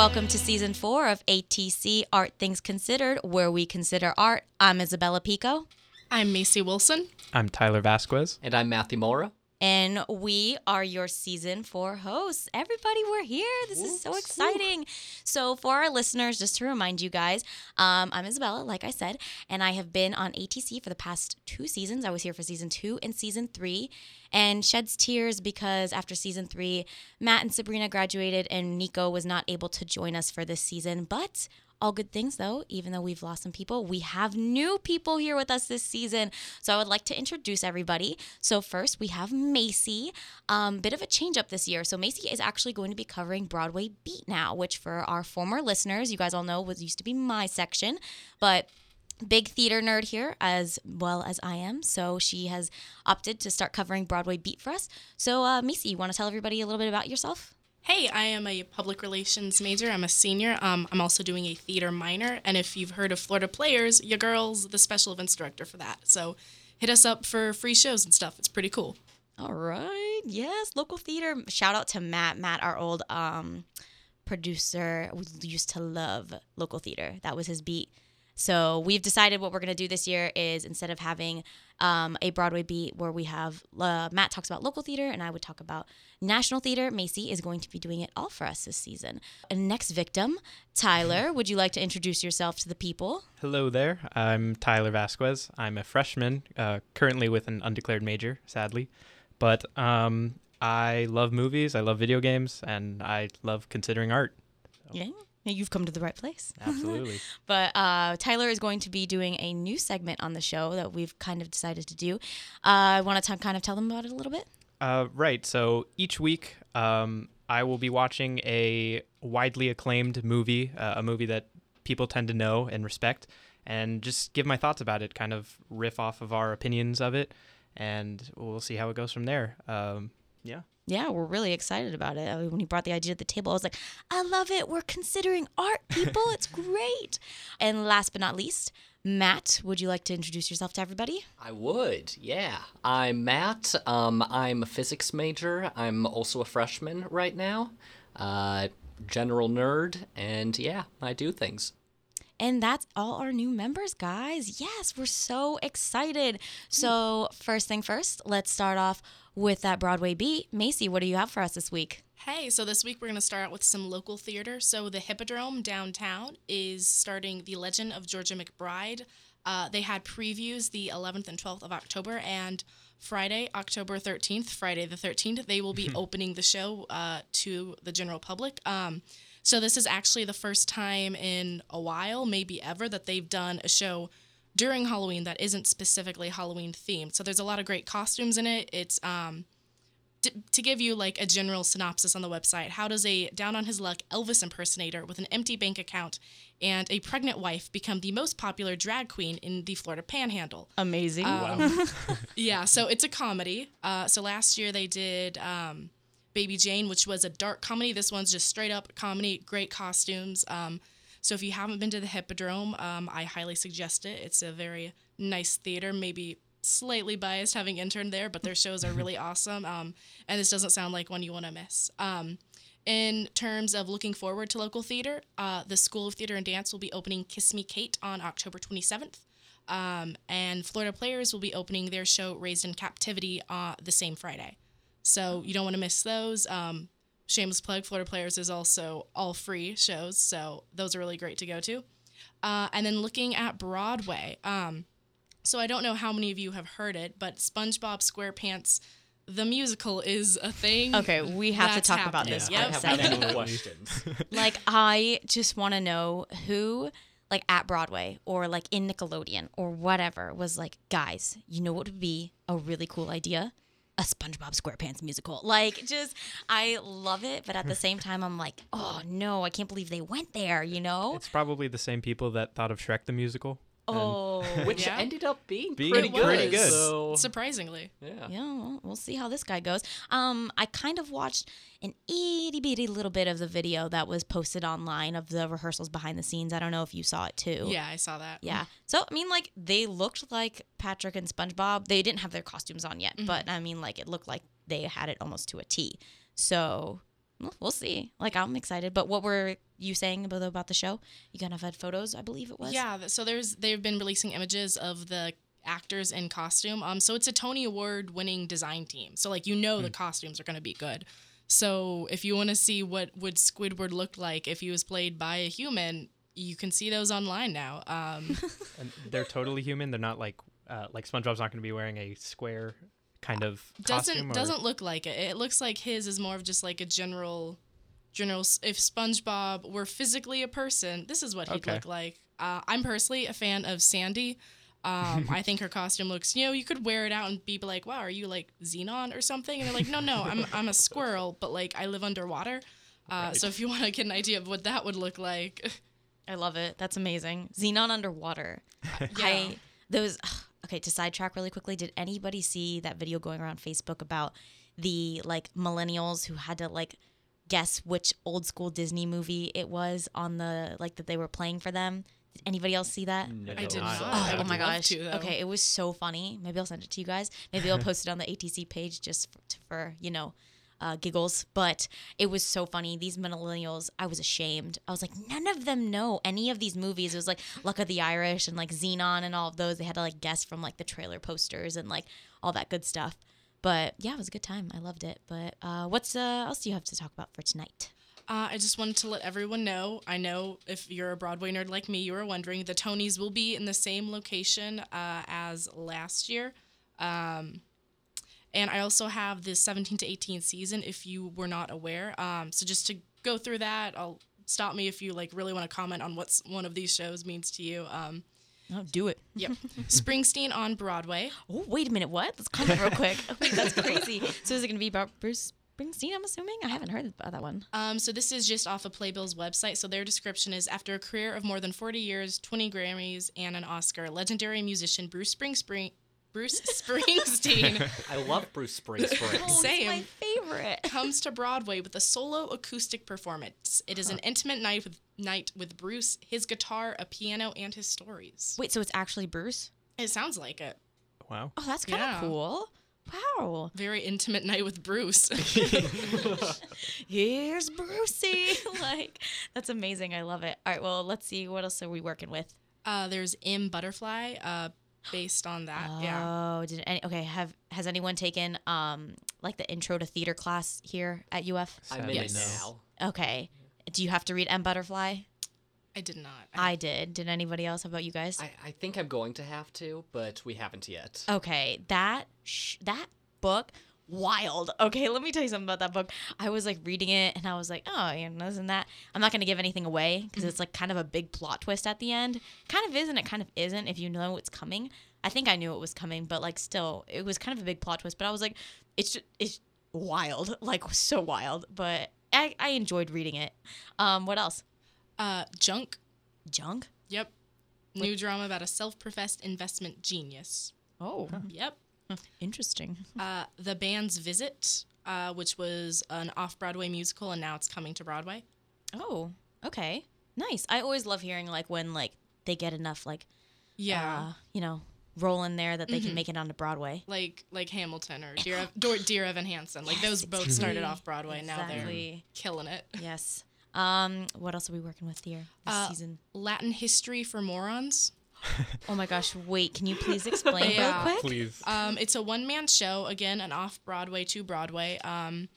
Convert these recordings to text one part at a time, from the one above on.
welcome to season four of ATC Art Things Considered, where we consider art. I'm Isabella Pico, I'm Macy Wilson. I'm Tyler Vasquez. And I'm Matthew Mora. And we are your season four hosts. Everybody, we're here. This is so exciting. So, for our listeners, just to remind you guys, um, I'm Isabella, like I said, and I have been on ATC for the past two seasons. I was here for season two and season three, and sheds tears because after season three, Matt and Sabrina graduated, and Nico was not able to join us for this season, but all good things though even though we've lost some people we have new people here with us this season so i would like to introduce everybody so first we have macy um, bit of a change up this year so macy is actually going to be covering broadway beat now which for our former listeners you guys all know was used to be my section but big theater nerd here as well as I am. So she has opted to start covering Broadway Beat for us. So, uh, Macy, you want to tell everybody a little bit about yourself? Hey, I am a public relations major. I'm a senior. Um, I'm also doing a theater minor. And if you've heard of Florida Players, your girl's the special events director for that. So hit us up for free shows and stuff. It's pretty cool. All right. Yes, local theater. Shout out to Matt. Matt, our old um, producer, we used to love local theater. That was his beat. So we've decided what we're going to do this year is instead of having um, a Broadway beat where we have uh, Matt talks about local theater and I would talk about national theater, Macy is going to be doing it all for us this season. And next victim, Tyler, would you like to introduce yourself to the people? Hello there. I'm Tyler Vasquez. I'm a freshman, uh, currently with an undeclared major, sadly. But um, I love movies, I love video games, and I love considering art. Yeah, you've come to the right place. Absolutely. But uh, Tyler is going to be doing a new segment on the show that we've kind of decided to do. Uh, I want to kind of tell them about it a little bit. uh, right. So each week, um, I will be watching a widely acclaimed movie, uh, a movie that people tend to know and respect, and just give my thoughts about it, kind of riff off of our opinions of it, and we'll see how it goes from there. Um, yeah. Yeah, we're really excited about it. Uh, When he brought the idea to the table, I was like, I love it. We're considering art, people. It's great. And last but not least, Matt, would you like to introduce yourself to everybody? I would, yeah. I'm Matt. Um, I'm a physics major. I'm also a freshman right now. Uh, general nerd, and yeah, I do things. And that's all our new members, guys. Yes, we're so excited. So, first thing first, let's start off with that Broadway beat. Macy, what do you have for us this week? Hey, so this week we're going to start out with some local theater. So the Hippodrome downtown is starting The Legend of Georgia McBride. Uh, they had previews the 11th and 12th of October, and Friday, October 13th, Friday the 13th, they will be opening the show uh, to the general public. Um, so this is actually the first time in a while, maybe ever, that they've done a show during Halloween that isn't specifically Halloween themed. So there's a lot of great costumes in it. It's um, to, to give you like a general synopsis on the website, how does a down on his luck Elvis impersonator with an empty bank account and a pregnant wife become the most popular drag queen in the Florida Panhandle? Amazing. Wow. Yeah, so it's a comedy. Uh, so last year they did um, Baby Jane, which was a dark comedy. This one's just straight up comedy, great costumes. Um, so if you haven't been to the Hippodrome, um, I highly suggest it. It's a very nice theater, maybe slightly biased having interned there, but their shows are really awesome. Um, and this doesn't sound like one you want to miss. Um, in terms of looking forward to local theater, uh, the School of Theater and Dance will be opening Kiss Me Kate on October 27th. Um, and Florida Players will be opening their show Raised in Captivity uh, the same Friday. So you don't want to miss those. Um, shameless plug, Florida Players is also all free shows, so those are really great to go to. Uh, and then looking at Broadway, um, so I don't know how many of you have heard it, but SpongeBob SquarePants, the musical, is a thing. Okay, we have to that's talk about happening. this. Yep. for a I second. have many questions. like I just want to know who like at Broadway or like in Nickelodeon or whatever was like, guys, you know what would be a really cool idea? A SpongeBob SquarePants musical. Like just I love it, but at the same time I'm like, "Oh no, I can't believe they went there," you know? It's probably the same people that thought of Shrek the musical. Oh. Which Yeah. ended up being, Being pretty, pretty good. good. So, Surprisingly. yeah. Yeah, well, we'll see how this guy goes. Um, I kind of watched an itty bitty little bit of the video that was posted online of the rehearsals behind the scenes. I don't know if you saw it too. Yeah, I saw that. Yeah. So I mean, like they looked like Patrick and SpongeBob. They didn't have their costumes on yet, but I mean, like it looked like they had it almost to a T. So well, we'll see. Like I'm excited. But what were you saying about about the show? You kind of had photos, I believe it was. Yeah, so there's they've been releasing images of the actors in costume. Um, so it's a Tony Award winning design team. So like you know the costumes are gonna be good. So if you want to see what would Squidward look like if he was played by a human, you can see those online now. Um, And they're totally human. They're not like uh, like SpongeBob's not going to be wearing a square kind of doesn't costume. doesn't look like it. It looks like his is more of just like a general, general. If SpongeBob were physically a person, this is what he'd Okay. look like. Uh, I'm personally a fan of Sandy. Um, I think her costume looks. You know, you could wear it out and be like, "Wow, are you like Zenon or something?" And they're like, "No, no, I'm I'm a squirrel, but like I live underwater." Uh, So if you want to get an idea of what that would look like, I love it. That's amazing. Zenon underwater. I those okay, to sidetrack really quickly, did anybody see that video going around Facebook about the like millennials who had to like guess which old school Disney movie it was on the like that they were playing for them? Did anybody else see that? I did not. not. Oh, oh I Oh, my gosh. to, okay, it was so funny. Maybe I'll send it to you guys. Maybe I'll post it on the ATC page just for, for you know, uh, giggles. But it was so funny. These millennials, I was ashamed. I was like, none of them know any of these movies. It was like Luck of the Irish and like Zenon and all of those. They had to like guess from like the trailer posters and like all that good stuff. But yeah, it was a good time. I loved it. But uh, what's uh, else do you have to talk about for tonight? Uh, I just wanted to let everyone know. I know if you're a Broadway nerd like me, you were wondering the Tonys will be in the same location uh, as last year. Um, and I also have the 17 to 18 season if you were not aware. Um, so just to go through that, I'll stop me if you like really want to comment on what one of these shows means to you. Um, Oh, do it. yep, Springsteen on Broadway. Oh, wait a minute. What? Let's comment real quick. Wait, that's crazy. So is it going to be about Bruce Springsteen? I'm assuming. I haven't heard about that one. Um, so this is just off of Playbill's website. So their description is after a career of more than 40 years, 20 Grammys, and an Oscar, legendary musician Bruce Springsteen. Bruce Springsteen I love Bruce Springsteen. Oh, Same. My favorite. comes to Broadway with a solo acoustic performance. It is an intimate night with night with Bruce, his guitar, a piano, and his stories. Wait, so it's actually Bruce? It sounds like it. Wow. Oh, that's kind of Yeah. cool. Wow. Very intimate night with Bruce. Here's Brucey. like, that's amazing. I love it. All right, well, let's see. What else are we working with? uh, there's M Butterfly, uh, based on that. Yeah. Oh, did any, okay. Have has anyone taken um like the intro to theater class here at UF? I'm in Yes. it now. Okay. Do you have to read M Butterfly? I did not. I did. Did anybody else? How about you guys? I, I think I'm going to have to, but we haven't yet. Okay, that sh- that book wild. Okay, let me tell you something about that book. I was like reading it and I was like, oh, you know, isn't that? I'm not gonna give anything away because it's like kind of a big plot twist at the end. Kind of is and it kind of isn't if you know it's coming. I think I knew it was coming, but like still, it was kind of a big plot twist. But I was like, it's just, it's wild, like so wild. But I I enjoyed reading it. Um, what else? uh, Junk. Junk. Yep. New drama about a self-professed investment genius. Oh, Yep. Interesting. Uh, the band's visit, uh, which was an off-Broadway musical, and now it's coming to Broadway. Oh, okay, nice. I always love hearing like when like they get enough like Yeah. uh, you know, roll in there that they can make it onto Broadway. like like Hamilton or Dear, Dear Evan Hansen. Like those both started off Broadway. Now they're killing it. Yes. Um, what else are we working with here this Uh, season? Latin history for morons. Oh my gosh, wait, can you please explain Yeah. real quick? Please. Um, it's a one man show, again, an off Broadway to Broadway, um,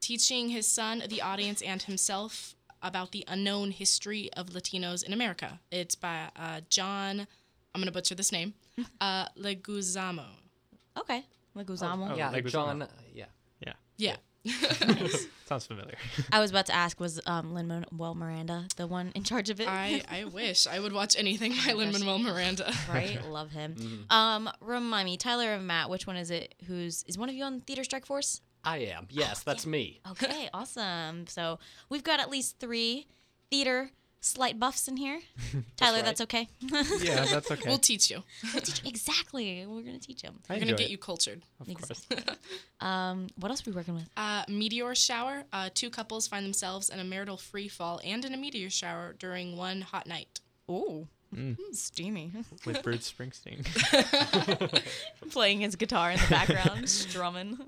teaching his son, the audience, and himself about the unknown history of Latinos in America. It's by uh, John, I'm going to butcher this name, uh, Leguizamo. Okay. Leguizamo. Oh, yeah, like John. Uh, yeah. yeah. Yeah. Sounds familiar. I was about to ask, was um Lin Manuel Miranda the one in charge of it? I, I wish I would watch anything by Lin Manuel Miranda. right? Love him. Um, remind me, Tyler and Matt, which one is it? Who's is one of you on Theater Strike Force? I am. Yes, that's me. Okay, awesome. So we've got at least three theater slight buffs in here. Tyler, right. that's okay. yeah, that's okay. We'll teach you. We'll teach you. exactly. We're gonna teach him. We're going to get it, you cultured. Of course. Um, what else are we working with? Uh, meteor shower. Uh, two couples find themselves in a marital free fall and in a meteor shower during one hot night. Ooh, steamy. With Bruce Springsteen. Playing his guitar in the background, strumming.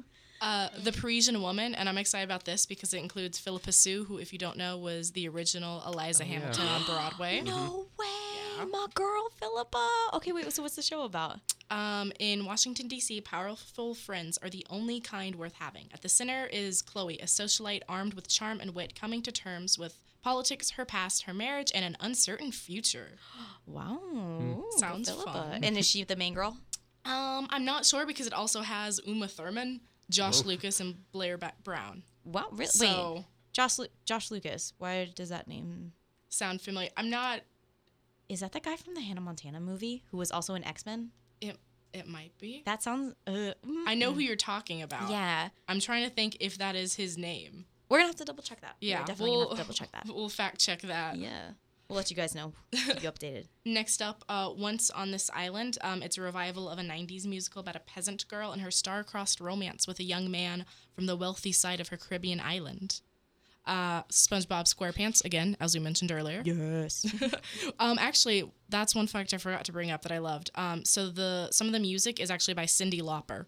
Uh, the Parisian Woman, and I'm excited about this because it includes Phillipa Soo, who, if you don't know, was the original Eliza Hamilton on Broadway. No way, my girl Phillipa. Okay, wait. So what's the show about? Um, in Washington, D.C., powerful friends are the only kind worth having. At the center is Chloe, a socialite armed with charm and wit, coming to terms with politics, her past, her marriage, and an uncertain future. Wow, Ooh, Sounds Phillipa. fun. And is she the main girl? Um, I'm not sure because it also has Uma Thurman, Josh Lucas, and Blair ba- Brown. Wow, really? So- Wait, Josh Lu- Josh Lucas. Why does that name? Sound familiar? I'm not. Is that the guy from the Hannah Montana movie who was also in X Men? It it might be. That sounds. Uh, I know who you're talking about. yeah, I'm trying to think if that is his name. we're gonna have to double check that. We're Yeah, definitely we'll, gonna have to double check that. We'll fact check that. Yeah, we'll let you guys know. Keep you updated. Next up, uh, Once on This Island. Um, it's a revival of a 90s musical about a peasant girl and her star-crossed romance with a young man from the wealthy side of her Caribbean island. Uh, SpongeBob SquarePants, again, as we mentioned earlier. Yes. Um, actually, that's one fact I forgot to bring up that I loved. Um, so the some of the music is actually by Cyndi Lauper.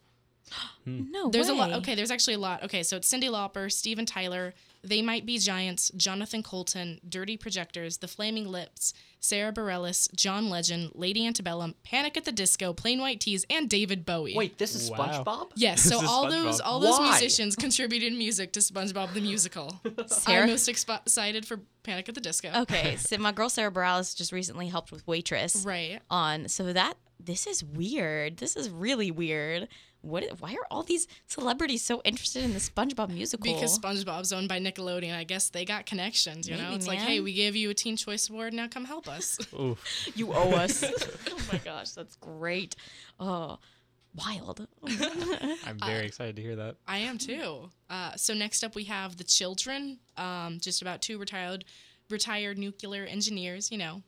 Hmm. no, There's a lot. Okay, there's actually a lot. Okay, so it's Cyndi Lauper, Steven Tyler, They Might Be Giants, Jonathan Coulton, Dirty Projectors, The Flaming Lips, Sara Bareilles, John Legend, Lady Antebellum, Panic at the Disco, Plain White T's, and David Bowie. Wait, this is Wow. SpongeBob? Yes, so This is all those all those Why? musicians contributed music to SpongeBob the Musical. Sarah- I'm most expo- excited for Panic at the Disco. Okay, so my girl Sara Bareilles just recently helped with Waitress Right. on. So that this is weird. This is really weird. What? Why are all these celebrities so interested in the SpongeBob musical? Because SpongeBob's owned by Nickelodeon, I guess they got connections. You know, Maybe, it's like, hey, we gave you a Teen Choice Award, now come help us. Oof. you owe us. oh my gosh, that's great. Oh, wild. I'm very excited to hear that. I am too. Uh, so next up, we have the children. Um, just about two retired retired nuclear engineers. You know,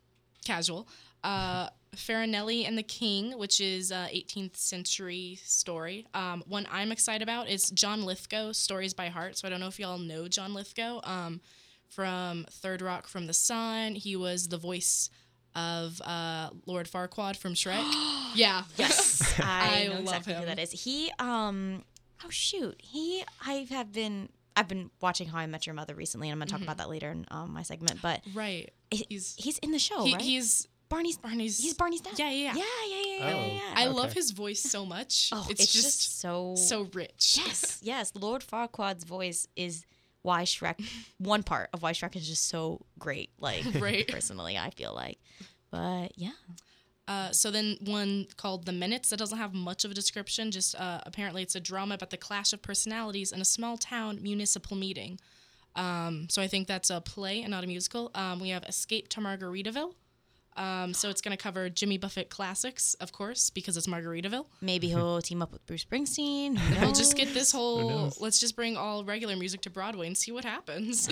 casual. Uh, Farinelli and the King, which is a 18th century story. Um, one I'm excited about is John Lithgow, Stories by Heart. So I don't know if y'all know John Lithgow um, from Third Rock from the Sun. He was the voice of uh, Lord Farquaad from Shrek. yeah. Yes, I, I love exactly who him. that is. He, um, oh shoot, he. I have been. I've been watching How I Met Your Mother recently, and I'm gonna talk about that later in um, my segment. But Right. He's he's in the show, he, right? he's Barney's. Barney's. He's Barney's dad. Yeah, yeah, yeah. yeah, yeah, yeah, yeah. Oh. yeah, yeah. I Okay. love his voice so much. Oh, it's, just, so so rich. Yes, yes. Lord Farquaad's voice is why Shrek. One part of why Shrek is just so great. Like, Right. personally, I feel like. But yeah, Uh, so then one called The Minutes that doesn't have much of a description. Just uh, apparently it's a drama about the clash of personalities in a small town municipal meeting. Um, so I think that's a play and not a musical. Um, we have Escape to Margaritaville. Um, so it's going to cover Jimmy Buffett classics, of course, because it's Margaritaville. maybe he'll team up with Bruce Springsteen. Who We'll just get this whole. Let's just bring all regular music to Broadway and see what happens.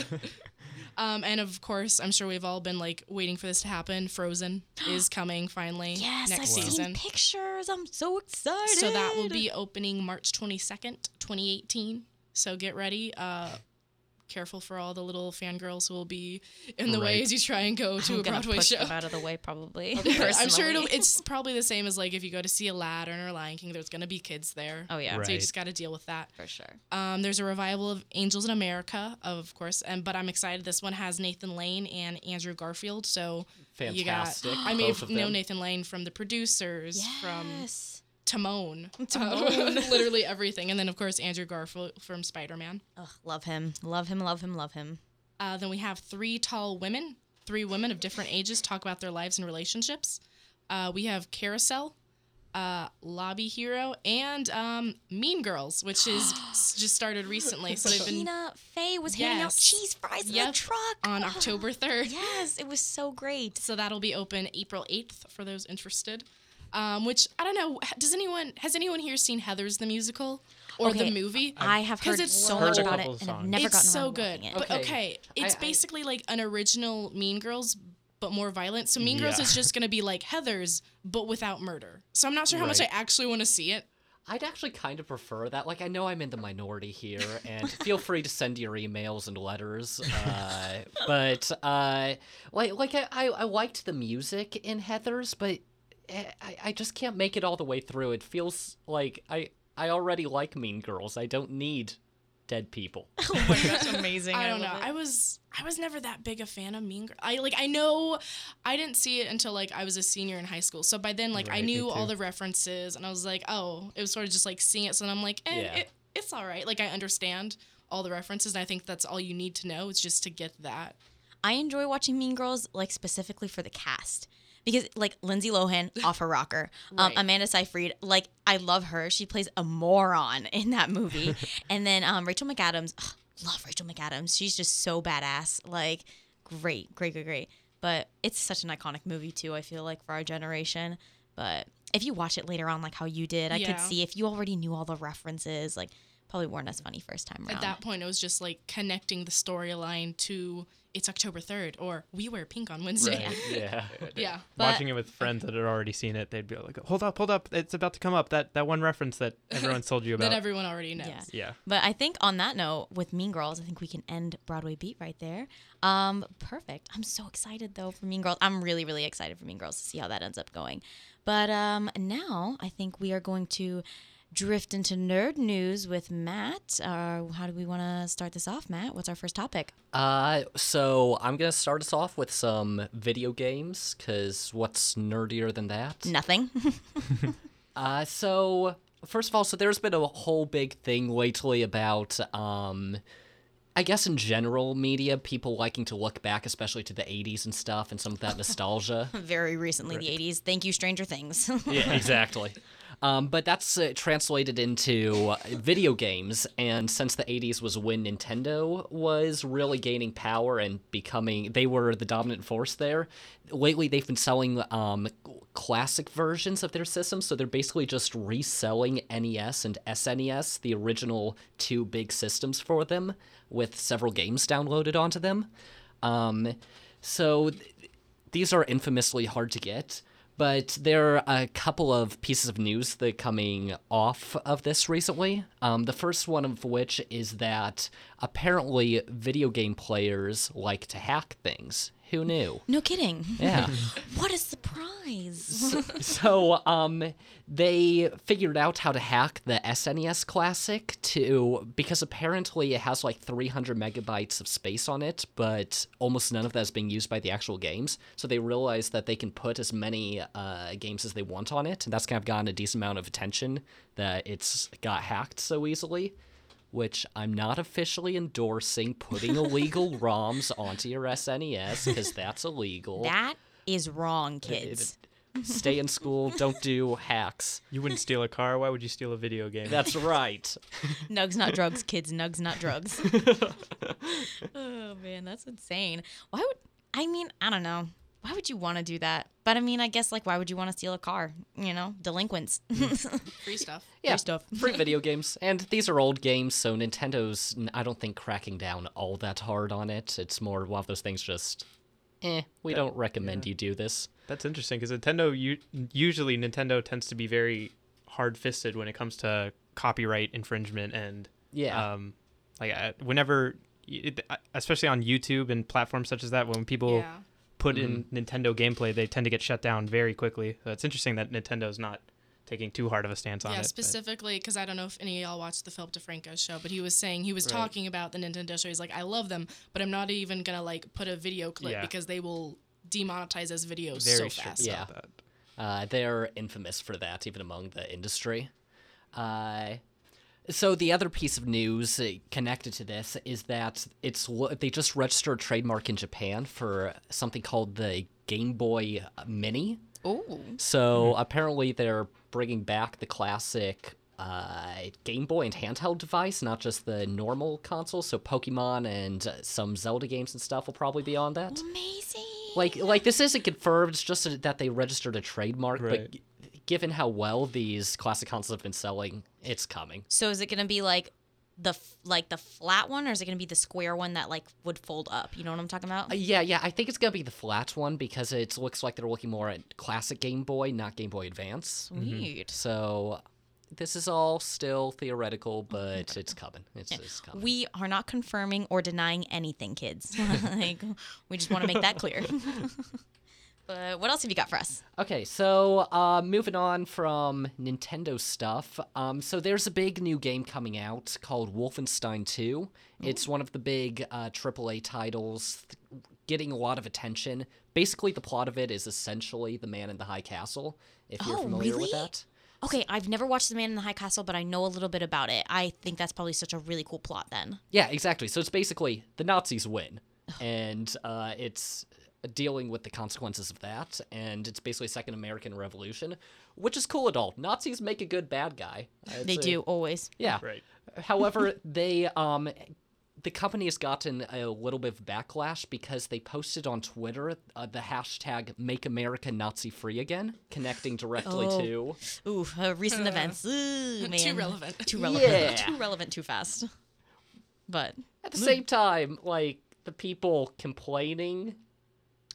um, and of course, I'm sure we've all been like waiting for this to happen. Frozen is coming finally Yes, next I've season. seen pictures. I'm so excited. So that will be opening March 22nd, 2018. So get ready. Uh, careful for all the little fangirls who will be in the way as you try and go to I'm a gonna Broadway push show. them out of the way, probably. I'm sure it'll, it's probably the same as like if you go to see Aladdin or Lion King. There's gonna be kids there. Oh yeah, Right. So you just got to deal with that. for sure. Um, there's a revival of Angels in America, of course, and but I'm excited. This one has Nathan Lane and Andrew Garfield. So you got. Fantastic, I mean, both know. Nathan Lane from the producers, from Yes. Timon, Timon. Uh, literally everything, and then of course Andrew Garfield from Spider Man. Ugh, love him. Love him. Love him. Love him. Uh, then we have three tall women, three women of different ages talk about their lives and relationships. Uh, we have Carousel, uh, Lobby Hero, and um, Mean Girls, which is just started recently. So they've been Tina Fey was handing out cheese fries in Yep. the truck on October 3rd. Yes, it was so great. So that'll be open April 8th for those interested. Um, which I don't know. Does anyone has anyone here seen Heathers the musical or Okay, the movie? I have 'Cause heard it's so heard much about it, and I've never it's gotten so good. it. But Okay. okay, it's I- I- basically like an original Mean Girls, but more violent. So Mean Girls is just gonna be like Heathers, but without murder. So I'm not sure how much I actually want to see it. I'd actually kind of prefer that. Like, I know I'm in the minority here, and feel free to send your emails and letters. Uh, but uh, like, like I, I, I liked the music in Heathers, but I, I just can't make it all the way through. It feels like I, I already like Mean Girls. I don't need dead people. oh my gosh, amazing! I don't know. it. I was I was never that big a fan of Mean Girls. I like I know I didn't see it until like I was a senior in high school. So by then like I Right, me knew all the references and I was like, oh, it was sort of just like seeing it. So then I'm like, eh, Yeah. it, it's all right. Like I understand all the references and I think that's all you need to know. It's just to get that. I enjoy watching Mean Girls like specifically for the cast because like Lindsay Lohan off her rocker, um, Right. Amanda Seyfried, like I love her. She plays a moron in that movie, and then um, Rachel McAdams, ugh, love Rachel McAdams. She's just so badass. Like great, great, great, great. But it's such an iconic movie too. I feel like for our generation. But if you watch it later on, like how you did, I Yeah. could see if you already knew all the references, like probably weren't as funny first time around. At that point, it was just like connecting the storyline to it's October 3rd or we wear pink on Wednesday. yeah. Yeah. But- Watching it with friends that had already seen it, they'd be like, "Hold up, hold up! It's about to come up. That that one reference that everyone's told you about." That everyone already knows. Yeah. yeah. But I think on that note, with Mean Girls, I think we can end Broadway Beat right there. Um, perfect. I'm so excited though for Mean Girls. I'm really, really excited for Mean Girls to see how that ends up going. But um, now I think we are going to drift into nerd news with Matt. Uh, how do we want to start this off, Matt? What's our first topic? Uh, so I'm gonna start us off with some video games, cause what's nerdier than that? Nothing. Uh, so first of all, so there's been a whole big thing lately about, um, I guess in general media, people liking to look back, especially to the 80s and stuff, and some of that nostalgia. Very recently, the 80s. Thank you, Stranger Things. yeah, exactly. Um, but that's uh, translated into video games, and since the 80s was when Nintendo was really gaining power and becoming, they were the dominant force there. Lately, they've been selling um, classic versions of their systems, so they're basically just reselling NES and SNES, the original two big systems for them, with several games downloaded onto them. Um, so these are infamously hard to get, but there are a couple of pieces of news that are coming off of this recently. Um, the first one of which is that apparently video game players like to hack things. Who knew? no kidding. Yeah. What a surprise. so um they figured out how to hack the SNES Classic to because apparently it has like 300 megabytes of space on it, but almost none of that is being used by the actual games. So they realized that they can put as many uh, games as they want on it, and that's kind of gotten a decent amount of attention that it's got hacked so easily. Which I'm not officially endorsing putting illegal ROMs onto your SNES because that's illegal. that is wrong, kids. Stay in school. Don't do hacks. You wouldn't steal a car. Why would you steal a video game? That's right. Nugs not drugs, kids. Nugs not drugs. oh man, that's insane. Why would I mean, I don't know. Why would you want to do that? But I mean, I guess like why would you want to steal a car? You know, delinquents. Free stuff. Yeah, Free stuff. free video games, and these are old games, so Nintendo's I don't think cracking down all that hard on it. It's more one of those things. Just, eh, we don't recommend you do this. That's interesting because Nintendo u- usually Nintendo tends to be very hard-fisted when it comes to copyright infringement and Yeah. um, like uh, whenever, it, especially on YouTube and platforms such as that, when people Yeah. Put in Nintendo gameplay, they tend to get shut down very quickly. So it's interesting that Nintendo's not taking too hard of a stance on Yeah, it. but- specifically because I don't know if any of y'all watched the Philip DeFranco show, but he was saying he was Right. talking about the Nintendo show. He's like, I love them, but I'm not even gonna like put a video clip Yeah. because they will demonetize as videos very so fast. Yeah. about. Uh, they're infamous for that, even among the industry. Uh, so the other piece of news uh, connected to this is that it's they just registered a trademark in Japan for something called the Game Boy Mini. Ooh. So apparently they're bringing back the classic uh, Game Boy and handheld device, not just the normal console. So Pokemon and uh, some Zelda games and stuff will probably be on that. Amazing. Like, like this isn't confirmed. It's just that they registered a trademark. But Right. g- given how well these classic consoles have been selling, it's coming. So is it gonna be like the f- like the flat one, or is it gonna be the square one that like would fold up? You know what I'm talking about? Uh, yeah, yeah. I think it's gonna be the flat one because it looks like they're looking more at classic Game Boy, not Game Boy Advance. Sweet. So this is all still theoretical, but it's coming. It's, it's coming. We are not confirming or denying anything, kids. like, we just want to make that clear. Uh, what else have you got for us? Okay, so uh, moving on from Nintendo stuff. Um, so there's a big new game coming out called Wolfenstein 2. It's one of the big uh, AAA titles, th- getting a lot of attention. Basically, the plot of it is essentially The Man in the High Castle. If you're Oh, familiar with that. Okay, I've never watched The Man in the High Castle, but I know a little bit about it. I think that's probably such a really cool plot then. Yeah, exactly. So it's basically the Nazis win, and uh, it's dealing with the consequences of that, and it's basically Second American Revolution, which is cool at all. Nazis make a good bad guy. I'd They say. do always. Yeah. Right. However, they um the company has gotten a little bit of backlash because they posted on Twitter uh, the hashtag "Make America Nazi Free Again," connecting directly Oh. to Ooh, uh, recent events. Ooh, man. Too relevant. Too relevant. Yeah. Too relevant too fast. But at the same time like the people complaining.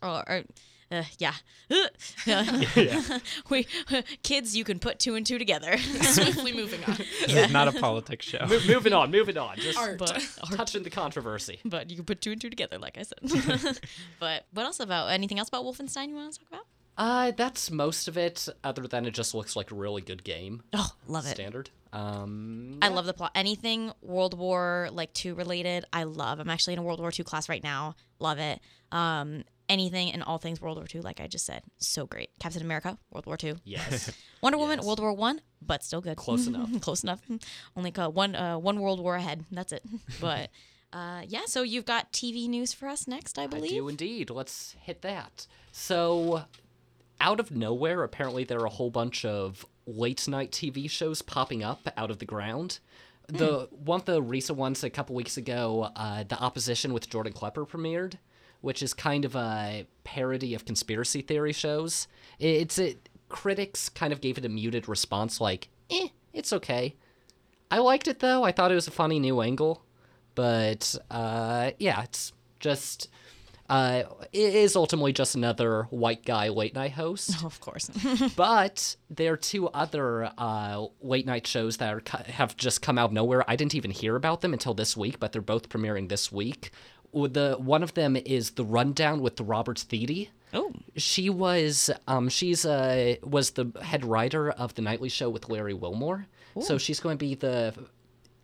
Or, or uh, yeah. we kids you can put two and two together. Swiftly moving on. This is not a politics show. Mo- moving on, moving on. Just Art. but touching the controversy. but you can put two and two together like I said. but what else about anything else about Wolfenstein you want to talk about? Uh, that's most of it. Other than it just looks like a really good game. Oh, love it. Standard. Um, I love the plot. Anything World War like two related, I love. I'm actually in a World War two class right now. Love it. Um, anything and all things World War two, like I just said, so great. Captain America, World War two. yes. Wonder Woman, Yes. World War One, but still good. Close enough. Close enough. Only one uh, one World War ahead. That's it. But uh, yeah, so you've got TV news for us next, I believe. I do indeed. Let's hit that. So, out of nowhere, apparently there are a whole bunch of late night TV shows popping up out of the ground. The one of the recent ones a couple weeks ago, uh, the opposition with Jordan Klepper premiered, which is kind of a parody of conspiracy theory shows. It's it critics kind of gave it a muted response, like, "Eh, it's okay." I liked it though. I thought it was a funny new angle, but uh, yeah, it's just uh, it is ultimately just another white guy late night host. of course. but there are two other uh, late night shows that are, have just come out of nowhere. I didn't even hear about them until this week, but they're both premiering this week. With The one of them is the Rundown with the Robin Thede. oh, She was um she's uh was the head writer of the nightly show with Larry Wilmore. So she's going to be the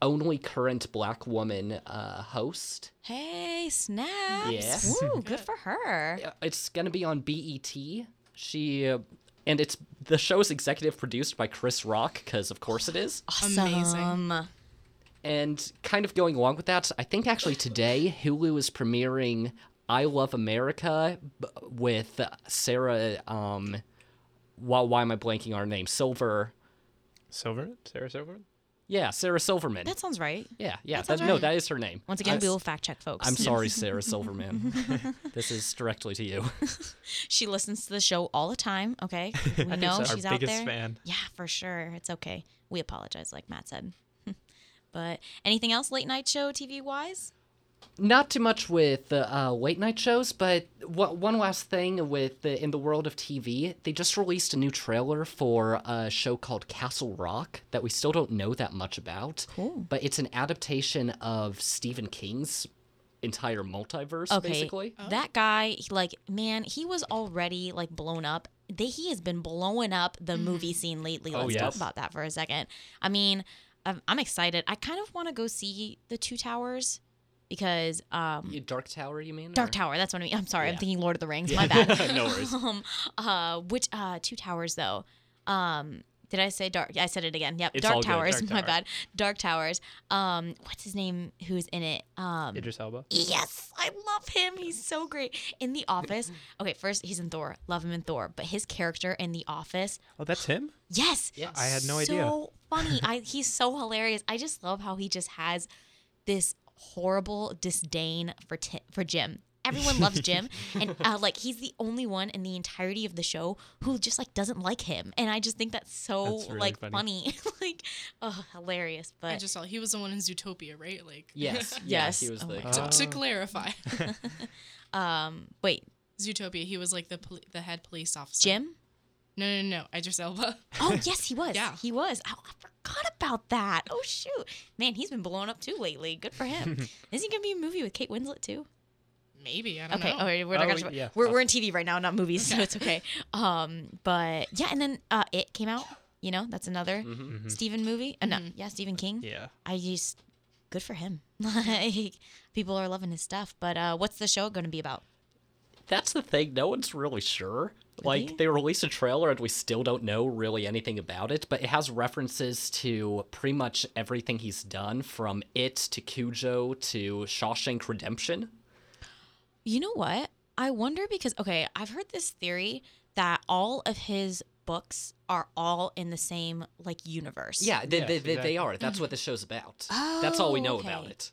only current black woman uh host. hey, snaps. Yeah. Woo, good for her. Uh, It's going to be on BET. She uh, and it's the show is executive produced by Chris Rock cuz of course it is. Amazing. Awesome. And kind of going along with that, I think actually today Hulu is premiering I Love America with Sarah um why, why am I blanking on her name? Silver. Silver? Sarah Silver? Yeah, Sarah Silverman. That sounds right. yeah, yeah. sounds That, no, that is her name. Once again, I- we will fact check folks. I'm sorry, Sarah Silverman. this is directly to you. She listens to the show all the time. Okay, we know Our she's out biggest there. fan. Yeah, for sure. It's okay. We apologize, like Matt said. But anything else late night show TV wise? Not too much with uh, late night shows, but w- one last thing with the, in the world of TV, they just released a new trailer for a show called Castle Rock that we still don't know that much about. Cool. But it's an adaptation of Stephen King's entire multiverse, Okay, basically. that guy, like, man, he was already like blown up. They, he has been blowing up the movie scene lately. Let's talk yes. about that for a second. I mean, I'm, I'm excited. I kind of want to go see the Two Towers because um, You- Dark Tower, you mean? Dark or- Tower. That's what I mean. I'm sorry. I'm thinking Lord of the Rings. My bad. no worries. um, uh, which uh, two towers though? Um, did I say dark? I said it again. Yep, It's Dark all good, Towers. Dark My Tower. bad. Dark Towers. Um, what's his name? Who's in it? Um, Idris Elba? yes, I love him. He's so great in The Office. Okay, first he's in Thor. Love him in Thor, but his character in The Office. Oh, that's him? Yes. Yes. I had no idea. So funny. I he's so hilarious. I just love how he just has this horrible disdain for Ti for Jim. Everyone loves Jim, and uh, like he's the only one in the entirety of the show who just like doesn't like him, and I just think that's so That's really like funny. funny, like oh hilarious. But I just saw he was the one in Zootopia, right? Like Yes. Yes. Yeah, he was Oh the. my to, to clarify, um, wait, Zootopia, he was like the poli- the head police officer. Jim? No, no, no, Idris Elba. Oh yes, he was. Yeah. he was. Oh, I forgot about that. Oh shoot, man, he's been blowing up too lately. Good for him. Is he gonna be a movie with Kate Winslet too? Maybe I don't Okay, know. okay, we're not Oh, gonna. yeah, we're, we're in TV right now, not movies, so it's okay. Um, but yeah, and then uh, it came out. You know, that's another Mm-hmm. Stephen movie. Uh, no, yeah, Stephen King. Yeah. I just good for him. Like people are loving his stuff. But uh, what's the show going to be about? That's the thing. No one's really sure. Really? Like they released a trailer and we still don't know really anything about it, but it has references to pretty much everything he's done from it to Cujo to Shawshank Redemption. You know what? I wonder because okay, I've heard this theory that all of his books are all in the same like universe. Yeah, they, Yes, they, they, they are. That's what the show's about. That's all we Oh, know okay. about it.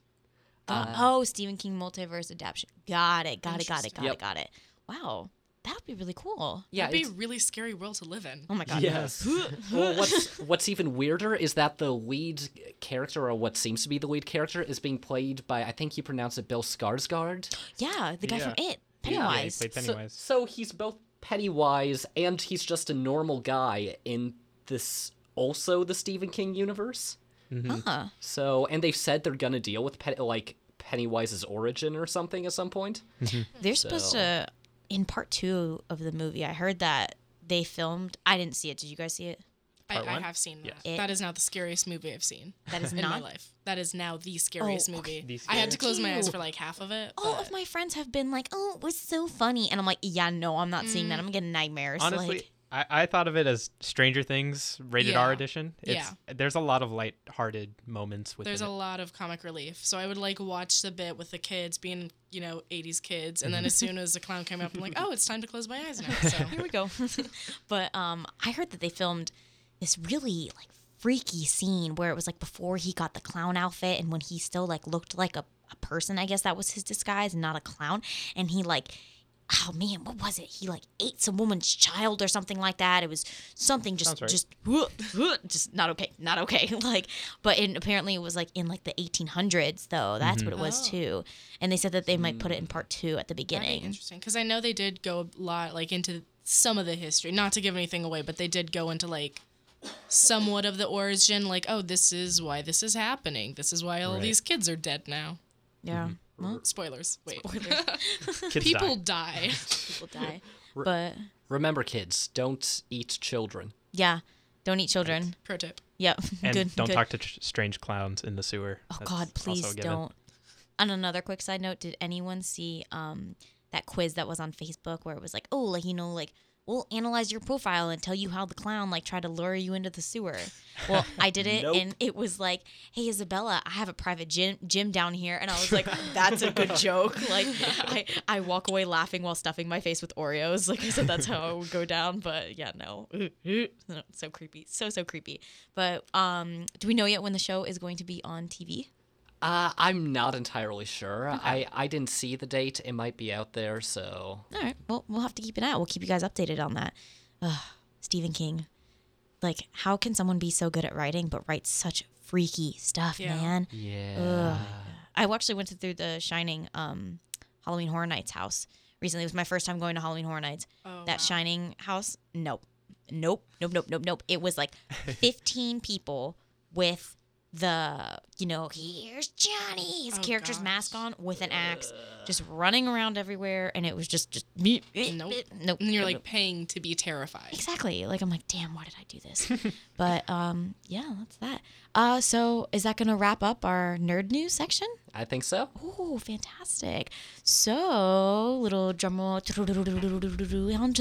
Uh, oh, Stephen King multiverse adaptation. Got it. Got it. Got it. Got Yep. it. Got it. Wow, that would be really cool. Yeah, It'd be a really scary world to live in. Oh my god. Yes. well, what's what's even weirder is that the lead character, or what seems to be the lead character, is being played by I think you pronounce it Bill Skarsgård. Yeah, the guy Yeah. from It, Pennywise. Yeah, he Pennywise. played So, Pennywise. so he's both Pennywise and he's just a normal guy in this also the Stephen King universe. Huh. So and they've said they're gonna deal with Pen- like Pennywise's origin or something at some point. They're supposed So- to in part two of the movie. I heard that they filmed. I didn't see it. Did you guys see it? I, I have seen Yes. that. It- that is now the scariest movie I've seen. That is in my life. That is now the scariest Oh, movie. The I had to close my eyes for like half of it. All but- of my friends have been like, "Oh, it was so funny," and I'm like, "Yeah, no, I'm not seeing that. Mm. I'm getting nightmares." Honestly, like, I, I thought of it as Stranger Things rated Yeah. R edition. It's, There's a lot of light-hearted moments with. There's a it. lot of comic relief. So I would like watch the bit with the kids being, you know, 80s kids. And then as soon as the clown came up, I'm like, oh, it's time to close my eyes now. So here we go. but um, I heard that they filmed this really like freaky scene where it was like before he got the clown outfit and when he still like looked like a, a person. I guess that was his disguise, and not a clown. And he like. Oh man, what was it? He like ate some woman's child or something like that. It was something just right. just just not okay, not okay. Like, but it, apparently it was like in like the 1800s though. That's mm-hmm. what it was Oh. too. And they said that they might put it in mm. part two at the that'd be beginning. interesting. Because I know they did go a lot like into some of the history. Not to give anything away, but they did go into like somewhat of the origin. Like, oh, this is why this is happening. This is why all Right. these kids are dead now. Yeah, mm-hmm. Well, Spoilers. Wait. Kids People die. die. people die. But Remember, kids, don't eat children. yeah, don't eat children. Pro tip. Yep. And good. don't good. talk to tr- strange clowns in the sewer. Oh That's God, please don't. On another quick side note, did anyone see um that quiz that was on Facebook where it was like, oh, like you know, like we'll analyze your profile and tell you how the clown like tried to lure you into the sewer. Well, I did it, Nope. and it was like, hey Isabella, I have a private gym gym down here, and I was like, that's a good joke. Like I I walk away laughing while stuffing my face with Oreos. Like I said, that's how it would go down. But yeah, no, No, so creepy, so so creepy. But um, do we know yet when the show is going to be on TV? Uh, I'm not entirely sure. I, I didn't see the date. It might be out there, so All right. Well, we'll have to keep an eye out. We'll keep you guys updated on that. Ugh, Stephen King. Like, how can someone be so good at writing but write such freaky stuff, Yeah. man? yeah. I actually went through the Shining um, Halloween Horror Nights house recently. It was my first time going to Halloween Horror Nights. Oh, that wow. Shining house, nope. Nope, nope, nope, nope, nope. It was like 15 people with the, you know, here's Johnny, his Oh, character's gosh. mask on with an axe, just running around everywhere. And it was just, just, nope. Nope. Nope. And you're nope, like paying to be terrified. Exactly. Like I'm like, damn, why did I do this? but um, yeah, that's that. Uh, so is that gonna wrap up our nerd news section? I think so. Oh, fantastic! So little drum roll onto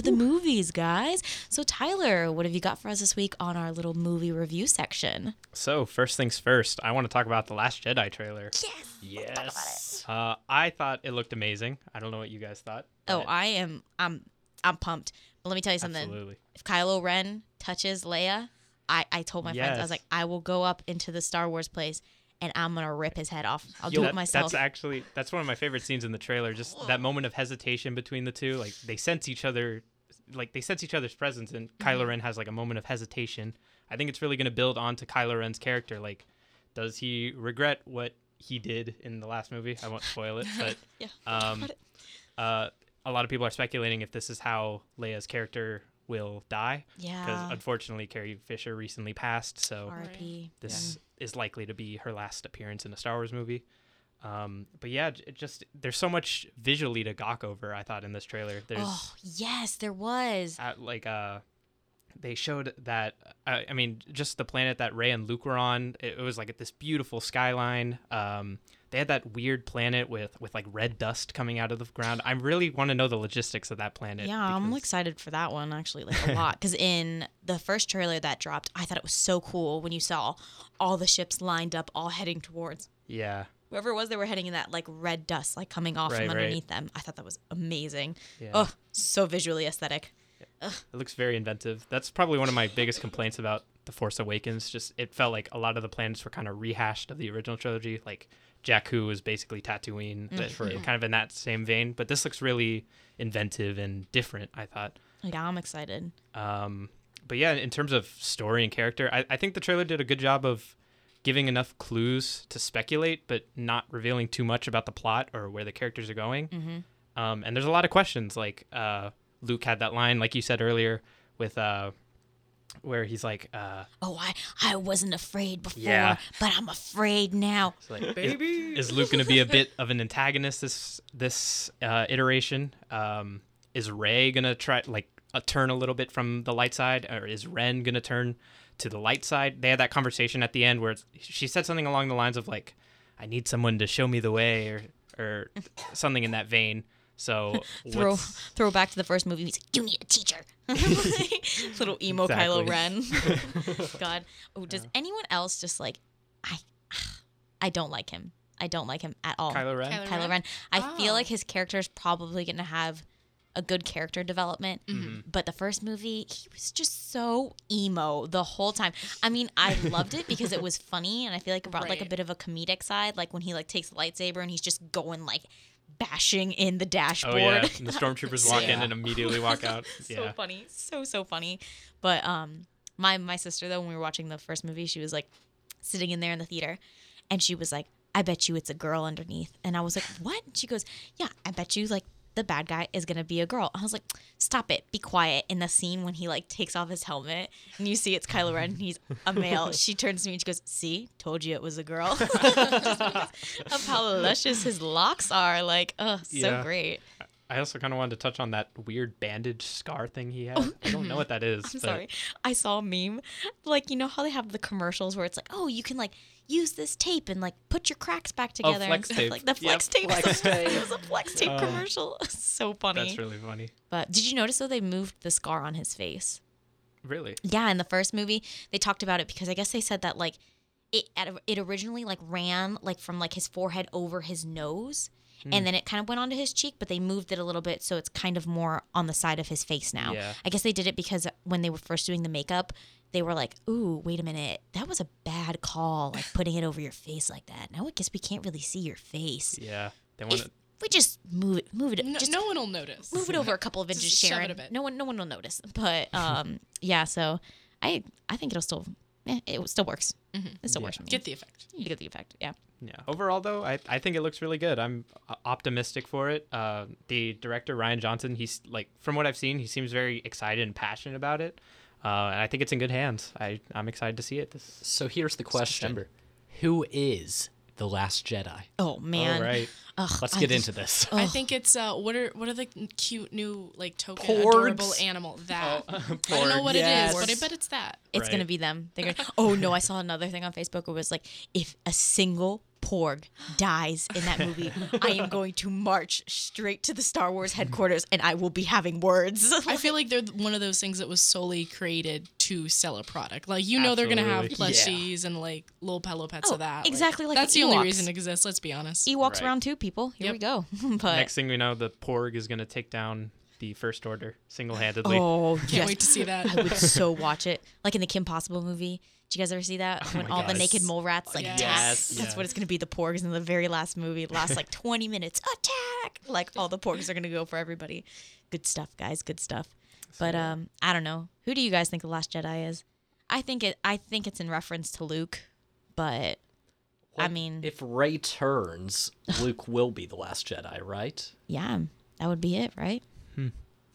the movies, guys. So Tyler, what have you got for us this week on our little movie review section? So first things first, I want to talk about the Last Jedi trailer. Yes. Yes. Uh, I thought it looked amazing. I don't know what you guys thought. Oh, I am. I'm. I'm pumped. But let me tell you something. absolutely. If Kylo Ren touches Leia, I I told my friends I was like, I will go up into the Star Wars place and I'm gonna rip his head off. I'll Yo, do that- it myself. That's actually that's one of my favorite scenes in the trailer. Just that moment of hesitation between the two. Like they sense each other, like they sense each other's presence, and Kylo Ren has like a moment of hesitation. I think it's really going to build onto Kylo Ren's character. Like, does he regret what he did in the last movie? I won't spoil it, but Yeah, um, uh, a lot of people are speculating if this is how Leia's character will die. Because unfortunately, Carrie Fisher recently passed, so R.I.P. this is likely to be her last appearance in a Star Wars movie. Um, but yeah, it just there's so much visually to gawk over. I thought in this trailer, there's Oh yes, there was. uh, like uh, they showed that uh, I mean, just the planet that Rey and Luke were on. It, it was like this beautiful skyline. Um, they had that weird planet with with like red dust coming out of the ground. I really want to know the logistics of that planet. Yeah, I'm excited for that one actually, like a lot. Because in the first trailer that dropped, I thought it was so cool when you saw all the ships lined up, all heading towards Yeah, whoever it was. They were heading in that like red dust, like coming off Right, from right. underneath them. I thought that was amazing. yeah. Oh, so visually aesthetic. It looks very inventive. That's probably one of my biggest complaints about The Force Awakens. Just it felt like a lot of the planets were kind of rehashed of the original trilogy. Like Jakku was basically Tatooine, but True. kind of in that same vein. But this looks really inventive and different. I thought. Yeah, I'm excited. Um, but yeah, in terms of story and character, I, I think the trailer did a good job of giving enough clues to speculate, but not revealing too much about the plot or where the characters are going. Mm-hmm. Um, and there's a lot of questions. Like uh, Luke had that line, like you said earlier, with uh, where he's like, uh, Oh, I I wasn't afraid before, Yeah. but I'm afraid now. it's like, Baby. Is, is Luke going to be a bit of an antagonist this this uh, iteration? Um, is Rey going to try like uh, turn a little bit from the light side, or is Ren going to turn to the light side? They had that conversation at the end where it's, she said something along the lines of like, "I need someone to show me the way," or or something in that vein. So Throw what's- throw back to the first movie. He's like, "You need a teacher." Little emo Kylo Ren. God. Oh, does anyone else just like I? I don't like him. I don't like him at all. Kylo Ren. Kylo Kylo Ren? Ren. I feel Oh. like his character is probably going to have a good character development. Mm-hmm. But the first movie, he was just so emo the whole time. I mean, I loved it because it was funny and I feel like it brought like a bit of a comedic side, like when he like takes the lightsaber and he's just going like bashing in the dashboard. Oh yeah, and the stormtroopers walk in and immediately walk out. so yeah. funny, so so funny. But um, my my sister though, when we were watching the first movie, she was like sitting in there in the theater, and she was like, "I bet you it's a girl underneath," and I was like, "What?" And she goes, "Yeah, I bet you like." The bad guy is gonna be a girl. I was like, "Stop it! Be quiet!" In the scene when he like takes off his helmet and you see it's Kylo Ren, and he's a male. She turns to me and she goes, "See, told you it was a girl." Of how luscious his locks are, like, oh, so Yeah. great. I also kind of wanted to touch on that weird bandage scar thing he had. Oh, I don't know what that is. Oh, I'm but sorry. I saw a meme. Like, you know how they have the commercials where it's like, oh, you can like use this tape and like put your cracks back together. and flex stuff. tape. Like the Yep, flex tape. flex tape. it was a flex tape Uh, commercial. so funny. That's really funny. But did you notice though they moved the scar on his face? Really? Yeah, in the first movie they talked about it because I guess they said that like it it originally like ran like from like his forehead over his nose. Hmm. And then it kind of went onto his cheek, but they moved it a little bit so it's kind of more on the side of his face now. Yeah. I guess they did it because when they were first doing the makeup, they were like, "Ooh, wait a minute, that was a bad call, like putting it over your face like that." Now I guess we can't really see your face. Yeah. They want to. we just move it, move it, No, just no one will notice. move it over a couple of Just inches, shove it Sharon. a bit. No one, no one will notice. But um, yeah. So I, I think it'll still, eh, it still works. It still works for me. Get the effect. you get the effect. Yeah. Yeah. Overall, though, I, I think it looks really good. I'm optimistic for it. Uh, the director Rian Johnson, he's like from what I've seen, he seems very excited and passionate about it. Uh, and I think it's in good hands. I I'm excited to see it. This. So here's the question: September. Who is the Last Jedi? Oh man. All right. Ugh, Let's get just- into this. I think it's uh, what are what are the cute new like token Porgs. adorable animal that I don't know what it Yes. is, but I bet it's that. It's gonna be them. They're gonna. Oh no! I saw another thing on Facebook. It was like, if a single Porg dies in that movie, I am going to march straight to the Star Wars headquarters, and I will be having words. I feel like they're one of those things that was solely created to sell a product. Like you know they're gonna have Absolutely. plushies and like little pillow pets Oh, of that. exactly like that's the the only reason it exists. Let's be honest. Ewoks Right. round two, people. Here Yep. we go. but Next thing we know, the Porg is gonna take down the First Order single handedly. oh, Can't yes. wait to see that. I would so watch it. Like in the Kim Possible movie. Did you guys ever see that? when my all the naked mole rats like Yes. attack. Yes. That's Yeah. what it's gonna be. The porgs in the very last movie. Last like twenty minutes. Attack! Like all the porgs are gonna go for everybody. Good stuff, guys. Good stuff. But um, I don't know. Who do you guys think the Last Jedi is? I think it. I think it's in reference to Luke, but I mean, if Rey turns, Luke will be the Last Jedi, right? yeah, that would be it, right?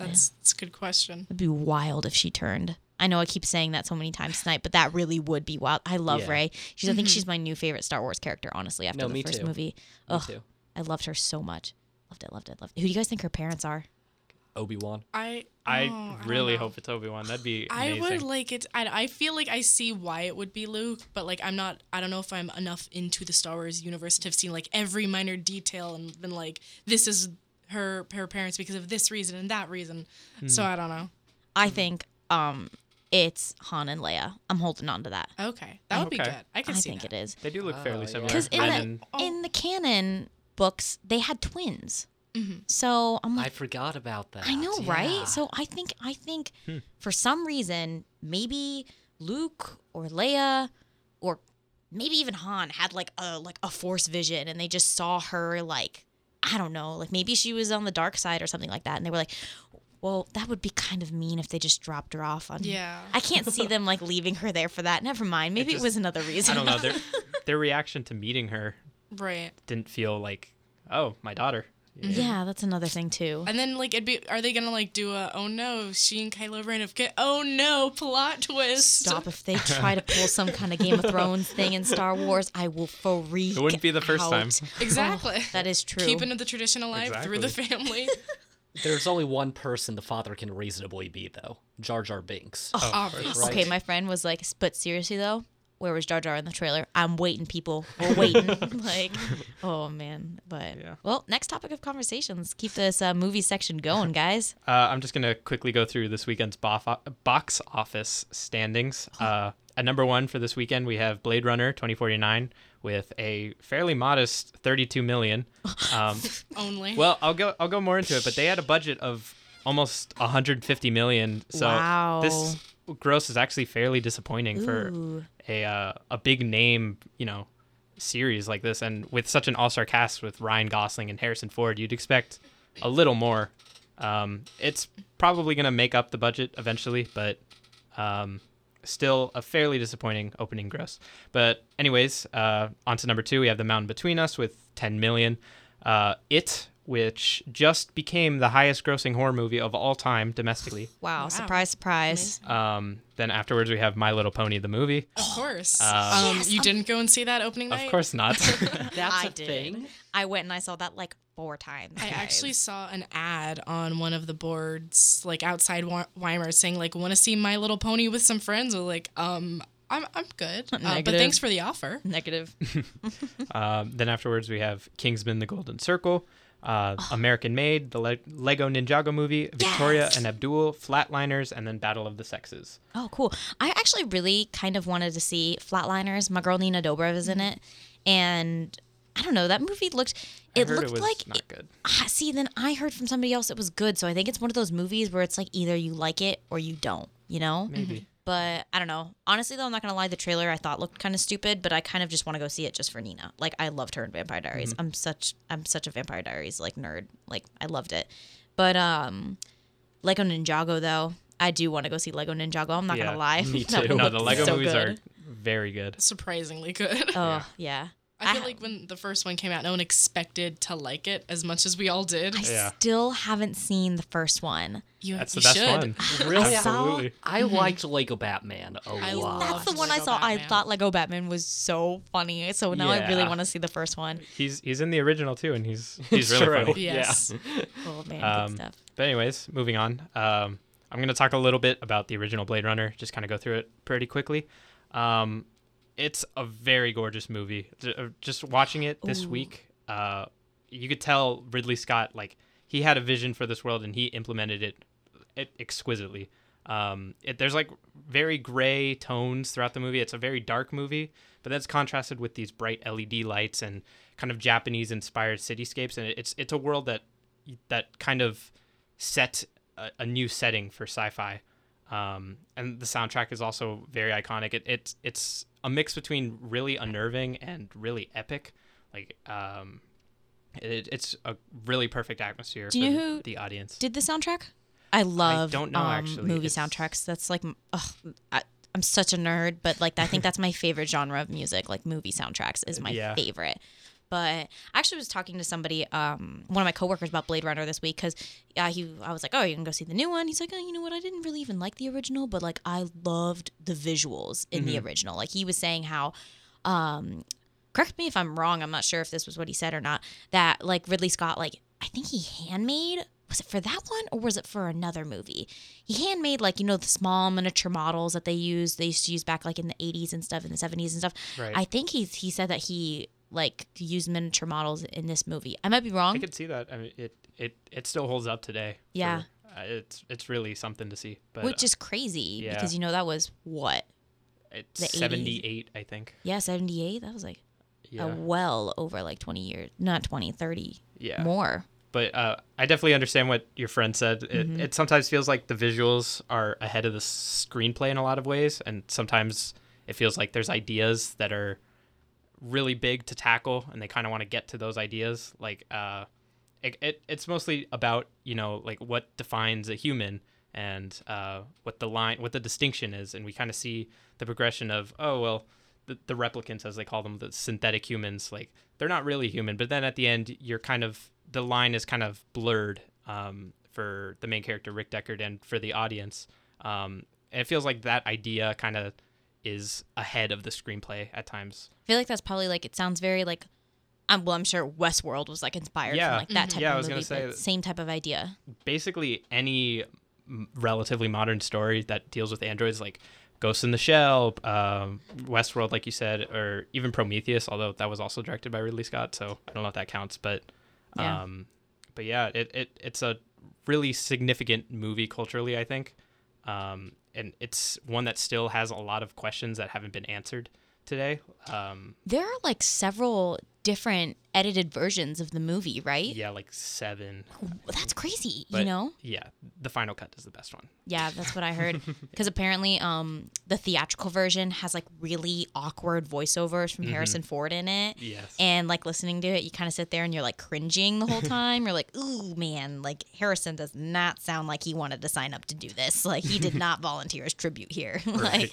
That's that's a good question. It'd be wild if she turned. I know I keep saying that so many times tonight, but that really would be wild. I love Yeah. Rey. She's I think mm-hmm. she's my new favorite Star Wars character, honestly, after No, the me first too. movie. Me Ugh, too. I loved her so much. Loved it, loved it, loved it. Who do you guys think her parents are? Obi Wan. I I oh, don't really know. hope it's Obi Wan. That'd be I would like it. I, I feel like I see why it would be Luke, but like I'm not. I don't know if I'm enough into the Star Wars universe to have seen like every minor detail and been like, this is her her parents because of this reason and that reason. So Hmm. I don't know. I think um it's Han and Leia. I'm holding on to that. Okay, that would be good. I I could see think that. it is. They do look Oh, fairly yeah. similar. Because in And the then- in the canon books, they had twins. Mm-hmm. So I'm like, I forgot about that. I know, Yeah. right? So I think I think Hmm. for some reason maybe Luke or Leia or maybe even Han had like a like a force vision and they just saw her like I don't know, like maybe she was on the dark side or something like that and they were like, "Well, that would be kind of mean if they just dropped her off on Yeah. I can't see them like leaving her there for that. Never mind. Maybe it, just- was another reason. I don't know. Their their reaction to meeting her Right. didn't feel like, oh, my daughter. Yeah, that's another thing too. And then like it'd be are they gonna like do a oh no, she and Kylo Ren have get oh no, plot twist. Stop if they try to pull some kind of Game of Thrones thing in Star Wars, I will freak. It wouldn't be the first out. time. Exactly. Oh, that is true. Keeping the tradition alive through the family. There's only one person the father can reasonably be, though. Jar Jar Binks. Oh, Obviously. Right. Okay, my friend was like, but seriously though, where was Jar Jar in the trailer? I'm waiting, people. We're waiting. like, oh man. But Yeah. well, next topic of conversation. Let's keep this uh, movie section going, guys. Uh, I'm just gonna quickly go through this weekend's bof- box office standings. Uh, at number one for this weekend, we have Blade Runner 2049 with a fairly modest 32 million. Um, Only. well, I'll go I'll go more into it, but they had a budget of almost 150 million. So Wow. this gross is actually fairly disappointing for a uh, a big name, you know, series like this, and with such an all-star cast with Ryan Gosling and Harrison Ford, you'd expect a little more. Um, it's probably gonna make up the budget eventually, but um, still a fairly disappointing opening gross. But anyways, uh, on to number two, we have The Mountain Between Us with 10 million. Uh, it, which just became the highest-grossing horror movie of all time domestically. Wow, Wow. surprise, surprise. Um, then afterwards, we have My Little Pony the movie. of course. Um, um, Yes, you of- did not go and see that opening night? Of course not. That's I a did. thing. I went and I saw that like four times. I actually saw an ad on one of the boards, like outside Wa- Weimar, saying like, "Want to see My Little Pony with some friends?" Or like, um, I'm I'm good, uh, but thanks for the offer. negative. um, then afterwards, we have Kingsman: The Golden Circle, uh, American Made, the Le- Lego Ninjago movie, Victoria Yes. and Abdul, Flatliners, and then Battle of the Sexes. Oh, cool. I actually really kind of wanted to see Flatliners. My girl Nina Dobrev is in it, and I don't know. That movie looked. I It heard looked it was like. not good. Ah, see, then I heard from somebody else it was good. So I think it's one of those movies where it's like either you like it or you don't. You know. Maybe. But I don't know. Honestly, though, I'm not gonna lie. The trailer I thought looked kind of stupid, but I kind of just want to go see it just for Nina. Like I loved her in Vampire Diaries. Mm-hmm. I'm such I'm such a Vampire Diaries like nerd. Like I loved it. But um, Lego Ninjago though, I do want to go see Lego Ninjago. I'm not Yeah, gonna lie. me That too. No, the Lego so movies good. are very good. Surprisingly good. Oh yeah. I feel I- like when the first one came out, no one expected to like it as much as we all did. I Yeah. still haven't seen the first one. You, That's the best should. one. Really? Absolutely. I liked Lego Batman a I lot. That's the one I Lego saw. I thought Lego Batman was so funny. So now I really want to see the first one. He's he's in the original too, and he's he's really True. funny. Yes. Oh man, Um, stuff. But anyways, moving on. Um, I'm gonna talk a little bit about the original Blade Runner. Just kind of go through it pretty quickly. Um, it's a very gorgeous movie. Uh, Just watching it this Ooh. week, uh, you could tell Ridley Scott like he had a vision for this world and he implemented it, it exquisitely. Um, it, there's like very gray tones throughout the movie. It's a very dark movie, but that's contrasted with these bright LED lights and kind of Japanese inspired cityscapes. And it's it's a world that that kind of set a, a new setting for sci-fi. Um, and the soundtrack is also very iconic. It, it's it's a mix between really unnerving and really epic. Like um, it, it's a really perfect atmosphere Do you for know the- who the audience. Did the soundtrack? I love I don't know, um, actually. movie It's- soundtracks. That's like ugh, I, I'm such a nerd, but like I think that's my favorite genre of music. Like movie soundtracks is my Yeah. favorite. But I actually was talking to somebody, um, one of my coworkers about Blade Runner this week because uh, he, I was like, oh, you can go see the new one. He's like, oh, you know what? I didn't really even like the original, but like I loved the visuals in the original. Like he was saying how, um, correct me if I'm wrong. I'm not sure if this was what he said or not. That like Ridley Scott, like I think he handmade. Was it for that one or was it for another movie? He handmade like you know the small miniature models that they use. They used to use back like in the 80s and stuff, in the 70s and stuff. Right. I think he's he said that he like use miniature models in this movie. I might be wrong. I could see that. I mean, it it it still holds up today. Yeah. for- uh, it's it's really something to see. But which uh, is crazy yeah. because you know that was what it's the 80s. 78, I think. yeah 78 that was like Yeah. a well over like 20 years not 20 30 yeah. more but uh, I definitely understand what your friend said. It, Mm-hmm. it sometimes feels like the visuals are ahead of the screenplay in a lot of ways, and sometimes it feels like there's ideas that are really big to tackle, and they kind of want to get to those ideas. Like, uh, it, it, it's mostly about you know like what defines a human and uh, what the line, what the distinction is, and we kind of see the progression of oh well. The, the replicants, as they call them, the synthetic humans, like they're not really human. But then at the end, you're kind of the line is kind of blurred um, for the main character Rick Deckard and for the audience. Um, it feels like that idea kind of is ahead of the screenplay at times. I feel like that's probably like it sounds very like um, well I'm sure Westworld was like inspired Yeah. from like that type Yeah, I of was gonna movie say but same type of idea Basically, any relatively modern story that deals with androids, like Ghost in the Shell, um, Westworld, like you said, or even Prometheus, although that was also directed by Ridley Scott, so I don't know if that counts. But, Yeah. um, but yeah, it, it it's a really significant movie culturally, I think, um, and it's one that still has a lot of questions that haven't been answered today. Um, there are like several different edited versions of the movie right? Yeah, like seven. that's crazy But you know? yeah, the final cut is the best one. yeah that's what I heard. Because apparently um the theatrical version has like really awkward voiceovers from Harrison Ford in it. Yes. and like listening to it you kind of sit there and you're like cringing the whole time. You're like ooh man like harrison does not sound like he wanted to sign up to do this. Like he did not volunteer as tribute here. Like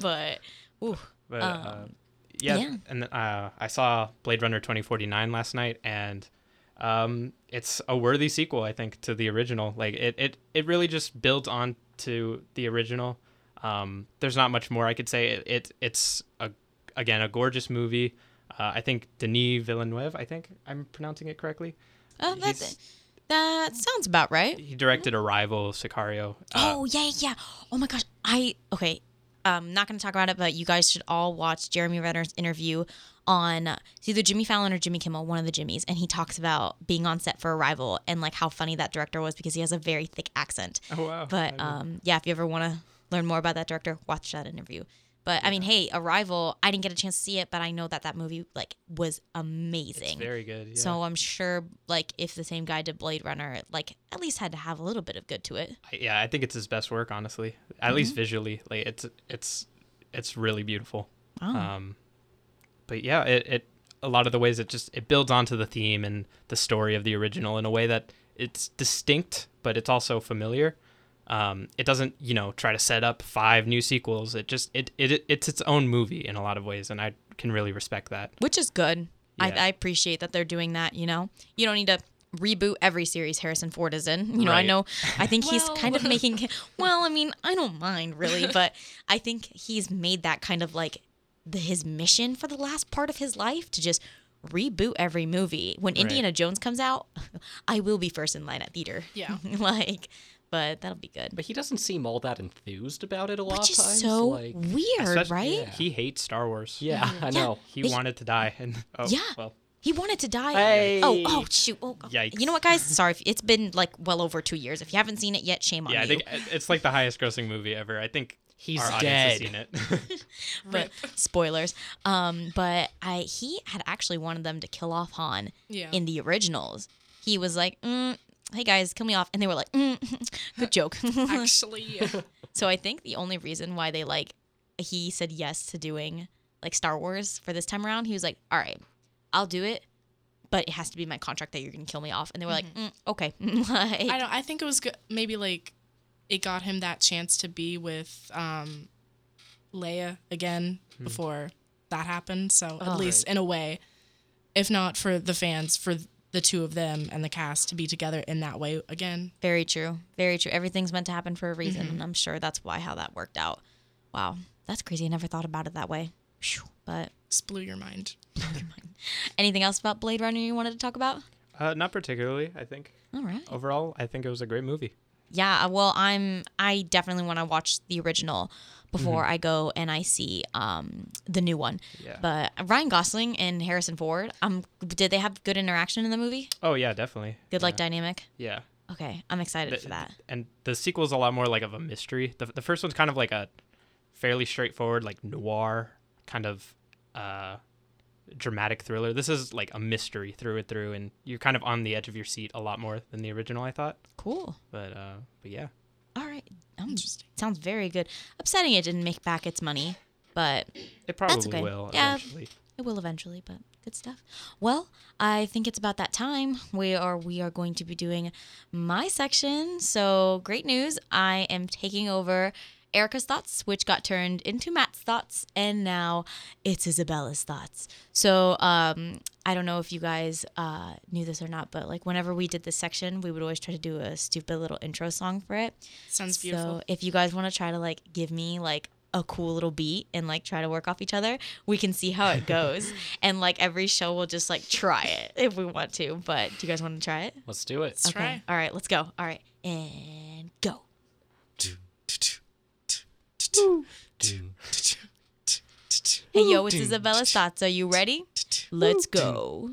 but ooh, But uh, yeah, Um, yeah. and uh, I saw Blade Runner 2049 last night, and um, it's a worthy sequel, I think, to the original. Like it, it, it really just builds on to the original. Um, there's not much more I could say. It, it it's a again a gorgeous movie. Uh, I think Denis Villeneuve. I think I'm pronouncing it correctly. oh, that's He's- that sounds about right He directed Arrival, Sicario. Uh, oh yeah yeah oh my gosh i okay um not gonna talk about it but you guys should all watch jeremy renner's interview on it's either jimmy fallon or jimmy kimmel one of the jimmys and he talks about being on set for arrival and like how funny that director was because he has a very thick accent Oh wow! But um, yeah, if you ever want to learn more about that director, watch that interview. But I mean, hey, Arrival, I didn't get a chance to see it, but I know that that movie like was amazing. it's very good. Yeah. So I'm sure like if the same guy did Blade Runner, it, like at least had to have a little bit of good to it. I- yeah, I think it's his best work, honestly. At Mm-hmm. least visually, like it's it's it's really beautiful. Oh. Um, but yeah, it, it a lot of the ways it just it builds onto the theme and the story of the original in a way that it's distinct, but it's also familiar. Um, it doesn't, you know, try to set up five new sequels. It just it, it it's its own movie in a lot of ways, and I can really respect that. Which is good. I, Yeah. I appreciate that they're doing that. You know, you don't need to reboot every series Harrison Ford is in. You know, I know. I think he's kind of making. Well, I mean, I don't mind really, but I think he's made that kind of like the, his mission for the last part of his life to just reboot every movie. When Right. Indiana Jones comes out, I will be first in line at theater. Yeah. like, but that'll be good. But he doesn't seem all that enthused about it a lot Which of is times. so like, weird, right? Yeah. He hates Star Wars. yeah, I know. He He- wanted to die, and oh, Yeah. well, He wanted to die. Hey. Oh, oh, shoot. Oh. Yikes. You know what, guys? Sorry. if- It's been like well over two years. If you haven't seen it yet, shame on yeah, I you. think it's like the highest grossing movie ever. I think He's our dead. audience has seen it. but spoilers. Um, but I he had actually wanted them to kill off Han Yeah. in the originals. He was like, mm, "Hey guys, kill me off," and they were like, mm, "Good joke." Actually, so I think the only reason why they like he said yes to doing like Star Wars for this time around, he was like, "All right, I'll do it." But it has to be my contract that you're gonna kill me off, and they were like, mm, "Okay." like, I don't. I think it was good. Maybe like it got him that chance to be with um, Leia again before that happened. So Oh. at least in a way, if not for the fans, for the two of them and the cast to be together in that way again. Very true. Very true. Everything's meant to happen for a reason, Mm-hmm. and I'm sure that's why how that worked out. Wow, that's crazy. I never thought about it that way. Phew. But Just blew your mind. anything else about Blade Runner you wanted to talk about? Uh, not particularly. I think All right. overall, I think it was a great movie. Yeah, uh, well, I'm I definitely want to watch the original before I go and I see um the new one. Yeah. But Ryan Gosling and Harrison Ford, um did they have good interaction in the movie? Oh yeah, definitely. Good like dynamic? Yeah. Okay, I'm excited The- for that. And the sequel is a lot more like of a mystery. The, the first one's kind of like a fairly straightforward, like noir kind of uh, dramatic thriller. This is like a mystery through and through, and you're kind of on the edge of your seat a lot more than the original. I thought, Cool. but uh, but yeah, All right. Um, Interesting. sounds very good. Upsetting it didn't make back its money, but it probably okay. will Yeah. eventually. It will eventually, but good stuff. Well, I think it's about that time. We are we are going to be doing my section. So great news! I am taking over Erica's thoughts, which got turned into Matt's thoughts, and now it's Isabella's thoughts. So um, I don't know if you guys uh, knew this or not, but like whenever we did this section, we would always try to do a stupid little intro song for it. Sounds beautiful. So if you guys want to try to like give me like a cool little beat and like try to work off each other, we can see how it goes. and like every show we'll just like try it if we want to. But do you guys want to try it? Let's do it. Let's try. All right, let's go. All right. And go. Hey yo, it's Isabella's thoughts. Are you ready? Let's go.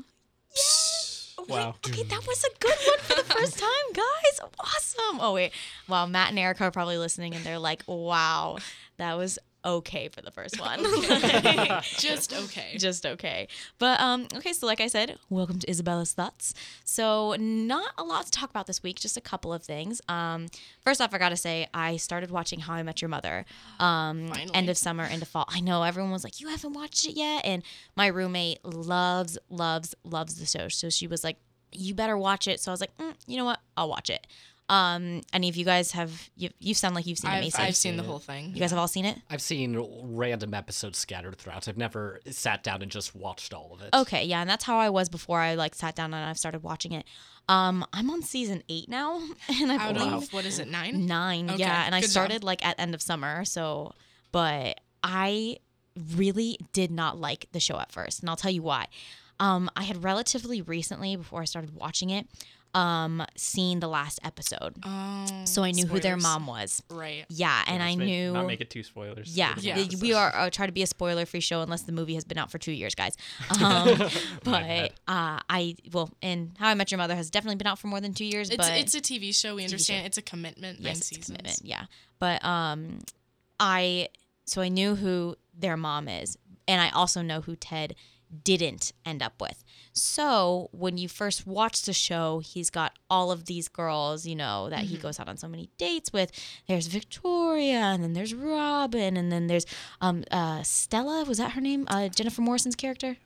Wow. Okay, that was a good one for the first time, guys. Awesome. Oh wait, wow. Matt and Erica are probably listening, and they're like, "Wow, that was okay for the first one." Just okay. Just okay. But um, okay. So like I said, welcome to Isabella's thoughts. So not a lot to talk about this week. Just a couple of things. Um, first off, I gotta say I started watching How I Met Your Mother. Um, Finally. end of summer, into fall. I know everyone was like, "You haven't watched it yet," and my roommate loves, loves, loves the show. So she was like, "You better watch it." So I was like, mm, "You know what? I'll watch it." Um, any of you guys have you? You sound like you've seen it, I've, Mason. I've seen the whole thing. you guys have all seen it. I've seen random episodes scattered throughout. I've never sat down and just watched all of it. Okay, yeah, and that's how I was before I like sat down and I've started watching it. Um, I'm on season eight now, and I Out believe of what is it nine? nine. Okay, yeah, and I good job. started like at end of summer, so but I really did not like the show at first, and I'll tell you why. Um, I had relatively recently, before I started watching it, um, seen the last episode, Oh, so I knew who their mom was. Right. Yeah, and I Let's make- knew not make it two spoilers. yeah, for Yeah. we are uh, try to be a spoiler free show unless the movie has been out for two years, guys. Um, but uh, I well, and How I Met Your Mother has definitely been out for more than two years. It's but it's a TV show. We understand it's a commitment. nine yes, it's a seasons. commitment. Yeah, but um, I so I knew who their mom is, and I also know who Ted didn't end up with. So when you first watch the show, he's got all of these girls, you know, that Mm-hmm. he goes out on so many dates with. There's Victoria, and then there's Robin, and then there's um uh Stella. Was that her name? Uh, Jennifer Morrison's character.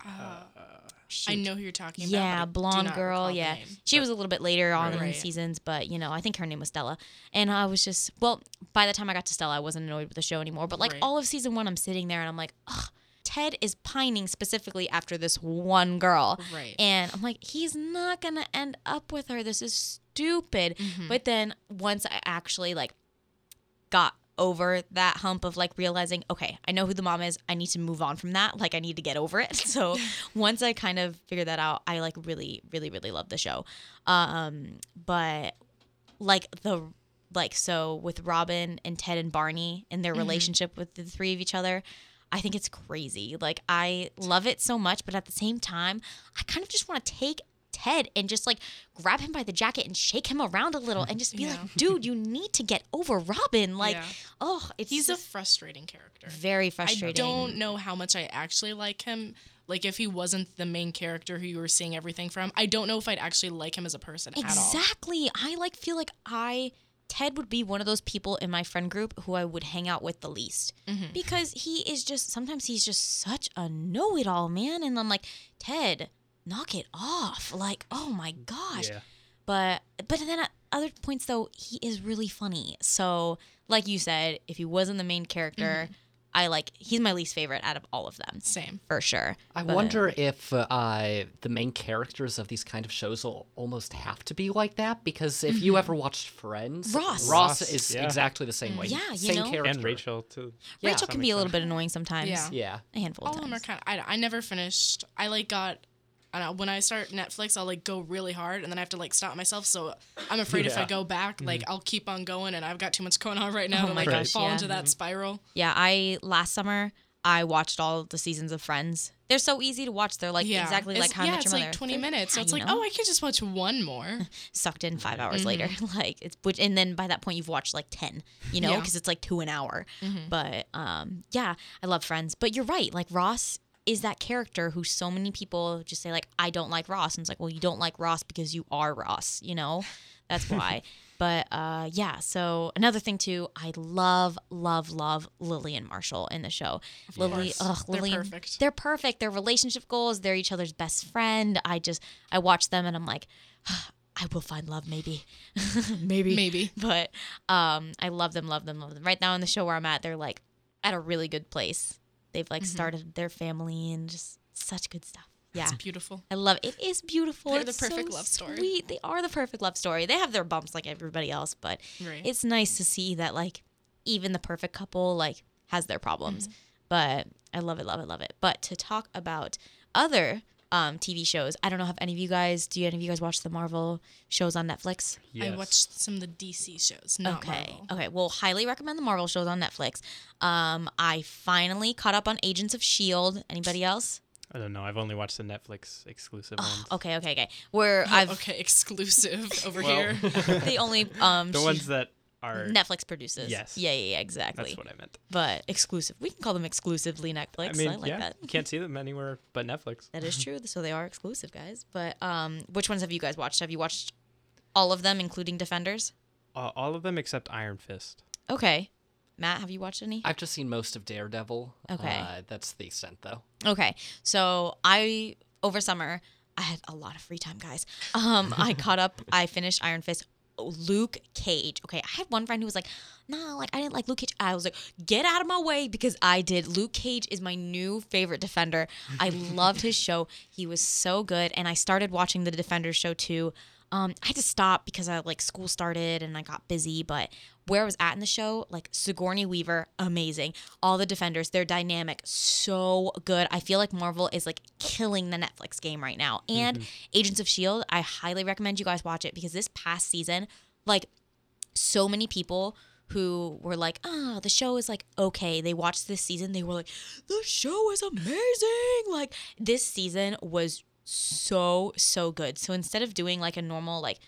I know who you're talking about. Yeah, but I do blonde girl. Yeah, name. she was a little bit later on in Right. seasons, but you know, I think her name was Stella. And I was just well, by the time I got to Stella, I wasn't annoyed with the show anymore. But like Right. all of season one, I'm sitting there and I'm like, ugh. Ted is pining specifically after this one girl. Right. And I'm like, he's not gonna end up with her. This is stupid. Mm-hmm. But then once I actually like got over that hump of like realizing, okay, I know who the mom is. I need to move on from that. Like I need to get over it. So once I kind of figured that out, I like really, really, really love the show. Um, but like the like so with Robin and Ted and Barney and their relationship with the three of each other. I think it's crazy. Like I love it so much, but at the same time, I kind of just want to take Ted and just like grab him by the jacket and shake him around a little and just be Yeah. like, dude, you need to get over Robin. Like, Yeah. oh, it's He's a frustrating character. very frustrating. I don't know how much I actually like him. Like if he wasn't the main character who you were seeing everything from, I don't know if I'd actually like him as a person at all. Exactly. I like feel like I Ted would be one of those people in my friend group who I would hang out with the least Mm-hmm. because he is just sometimes he's just such a know-it-all man. And I'm like Ted knock it off. Like oh my gosh. Yeah. but but then at other points though he is really funny. So like you said if he wasn't the main character I like he's my least favorite out of all of them Same. for sure. I But- wonder if uh, the main characters of these kind of shows will almost have to be like that because if you ever watched Friends, Ross. Ross Ross, is yeah. exactly the same way. Yeah, you same know? character. and Rachel too. Yeah, Rachel can be a little bit annoying sometimes. Yeah. Yeah. a handful All of of them are kind of. I, I never finished. I like got. I know, when I start Netflix, I'll like go really hard, and then I have to like stop myself. So I'm afraid if I go back, like I'll keep on going, and I've got too much going on right now Oh to my like gosh, fall yeah. into that spiral. Yeah, I last summer I watched all the seasons of Friends. They're so easy to watch. They're like yeah, exactly It's- like How I yeah, Met it's like 20 They're- minutes. So it's like, know? oh, I could just watch one more. sucked in five hours Mm-hmm. later. like it's which, and then by that point you've watched like ten, you know, Yeah. because it's like two an hour. Mm-hmm. But um, yeah, I love Friends. But you're right. Like Ross is that character who so many people just say like I don't like Ross, and it's like well you don't like Ross because you are Ross, you know, that's why. But uh, yeah, so another thing too, I love, love, love Lily and Marshall in the show. Lily, ugh, They're Lily, and- perfect. They're perfect. Their relationship goals, they're each other's best friend. I just, I watch them and I'm like, I will find love maybe, maybe, Maybe. But um, I love them, love them, love them. Right now in the show where I'm at, they're like at a really good place. They've like Mm-hmm. started their family and just such good stuff. Yeah. It's beautiful. I love it. It is beautiful. They're the It's so perfect love story. Sweet. They are the perfect love story. They have their bumps like everybody else, but Right. it's nice to see that like even the perfect couple like has their problems. Mm-hmm. But I love it, love it, love it. But to talk about other um, TV shows, I don't know if any of you guys do. Any of you guys watch the Marvel shows on Netflix? Yes. I watched some of the DC shows, not okay. Marvel. Okay. Well, highly recommend the Marvel shows on Netflix. Um, I finally caught up on Agents of Shield. Anybody else? I don't know. I've only watched the Netflix exclusive ones. Okay, okay, okay. Where Oh, I've okay, exclusive over Well, here. the only um the ones that are. Netflix produces. Yes. Yeah, yeah, yeah, exactly. That's what I meant. but exclusive. We can call them exclusively Netflix. I mean, I like yeah, that. you can't see them anywhere but Netflix. That is true. So they are exclusive, guys. But um, which ones have you guys watched? Have you watched all of them, including Defenders? Uh, all of them except Iron Fist. Okay. Matt, have you watched any? I've just seen most of Daredevil. Okay. Uh, that's the extent, though. Okay. So I over summer I had a lot of free time, guys. Um, I caught up. I finished Iron Fist. Luke Cage. Okay, I had one friend who was like, "Nah, like I didn't like Luke Cage." I was like, "Get out of my way," because I did. Luke Cage is my new favorite Defender. I loved his show. He was so good, and I started watching the Defender show too. Um, I had to stop because I like school started and I got busy, but where I was at in the show, like Sigourney Weaver, amazing. All the defenders, they're dynamic, so good. I feel like Marvel is like killing the Netflix game right now. And Agents of Shield, I highly recommend you guys watch it because this past season, like so many people who were like, "Ah, the show is like okay." They watched this season, they were like, "The show is amazing!" Like this season was so so good. So instead of doing like a normal like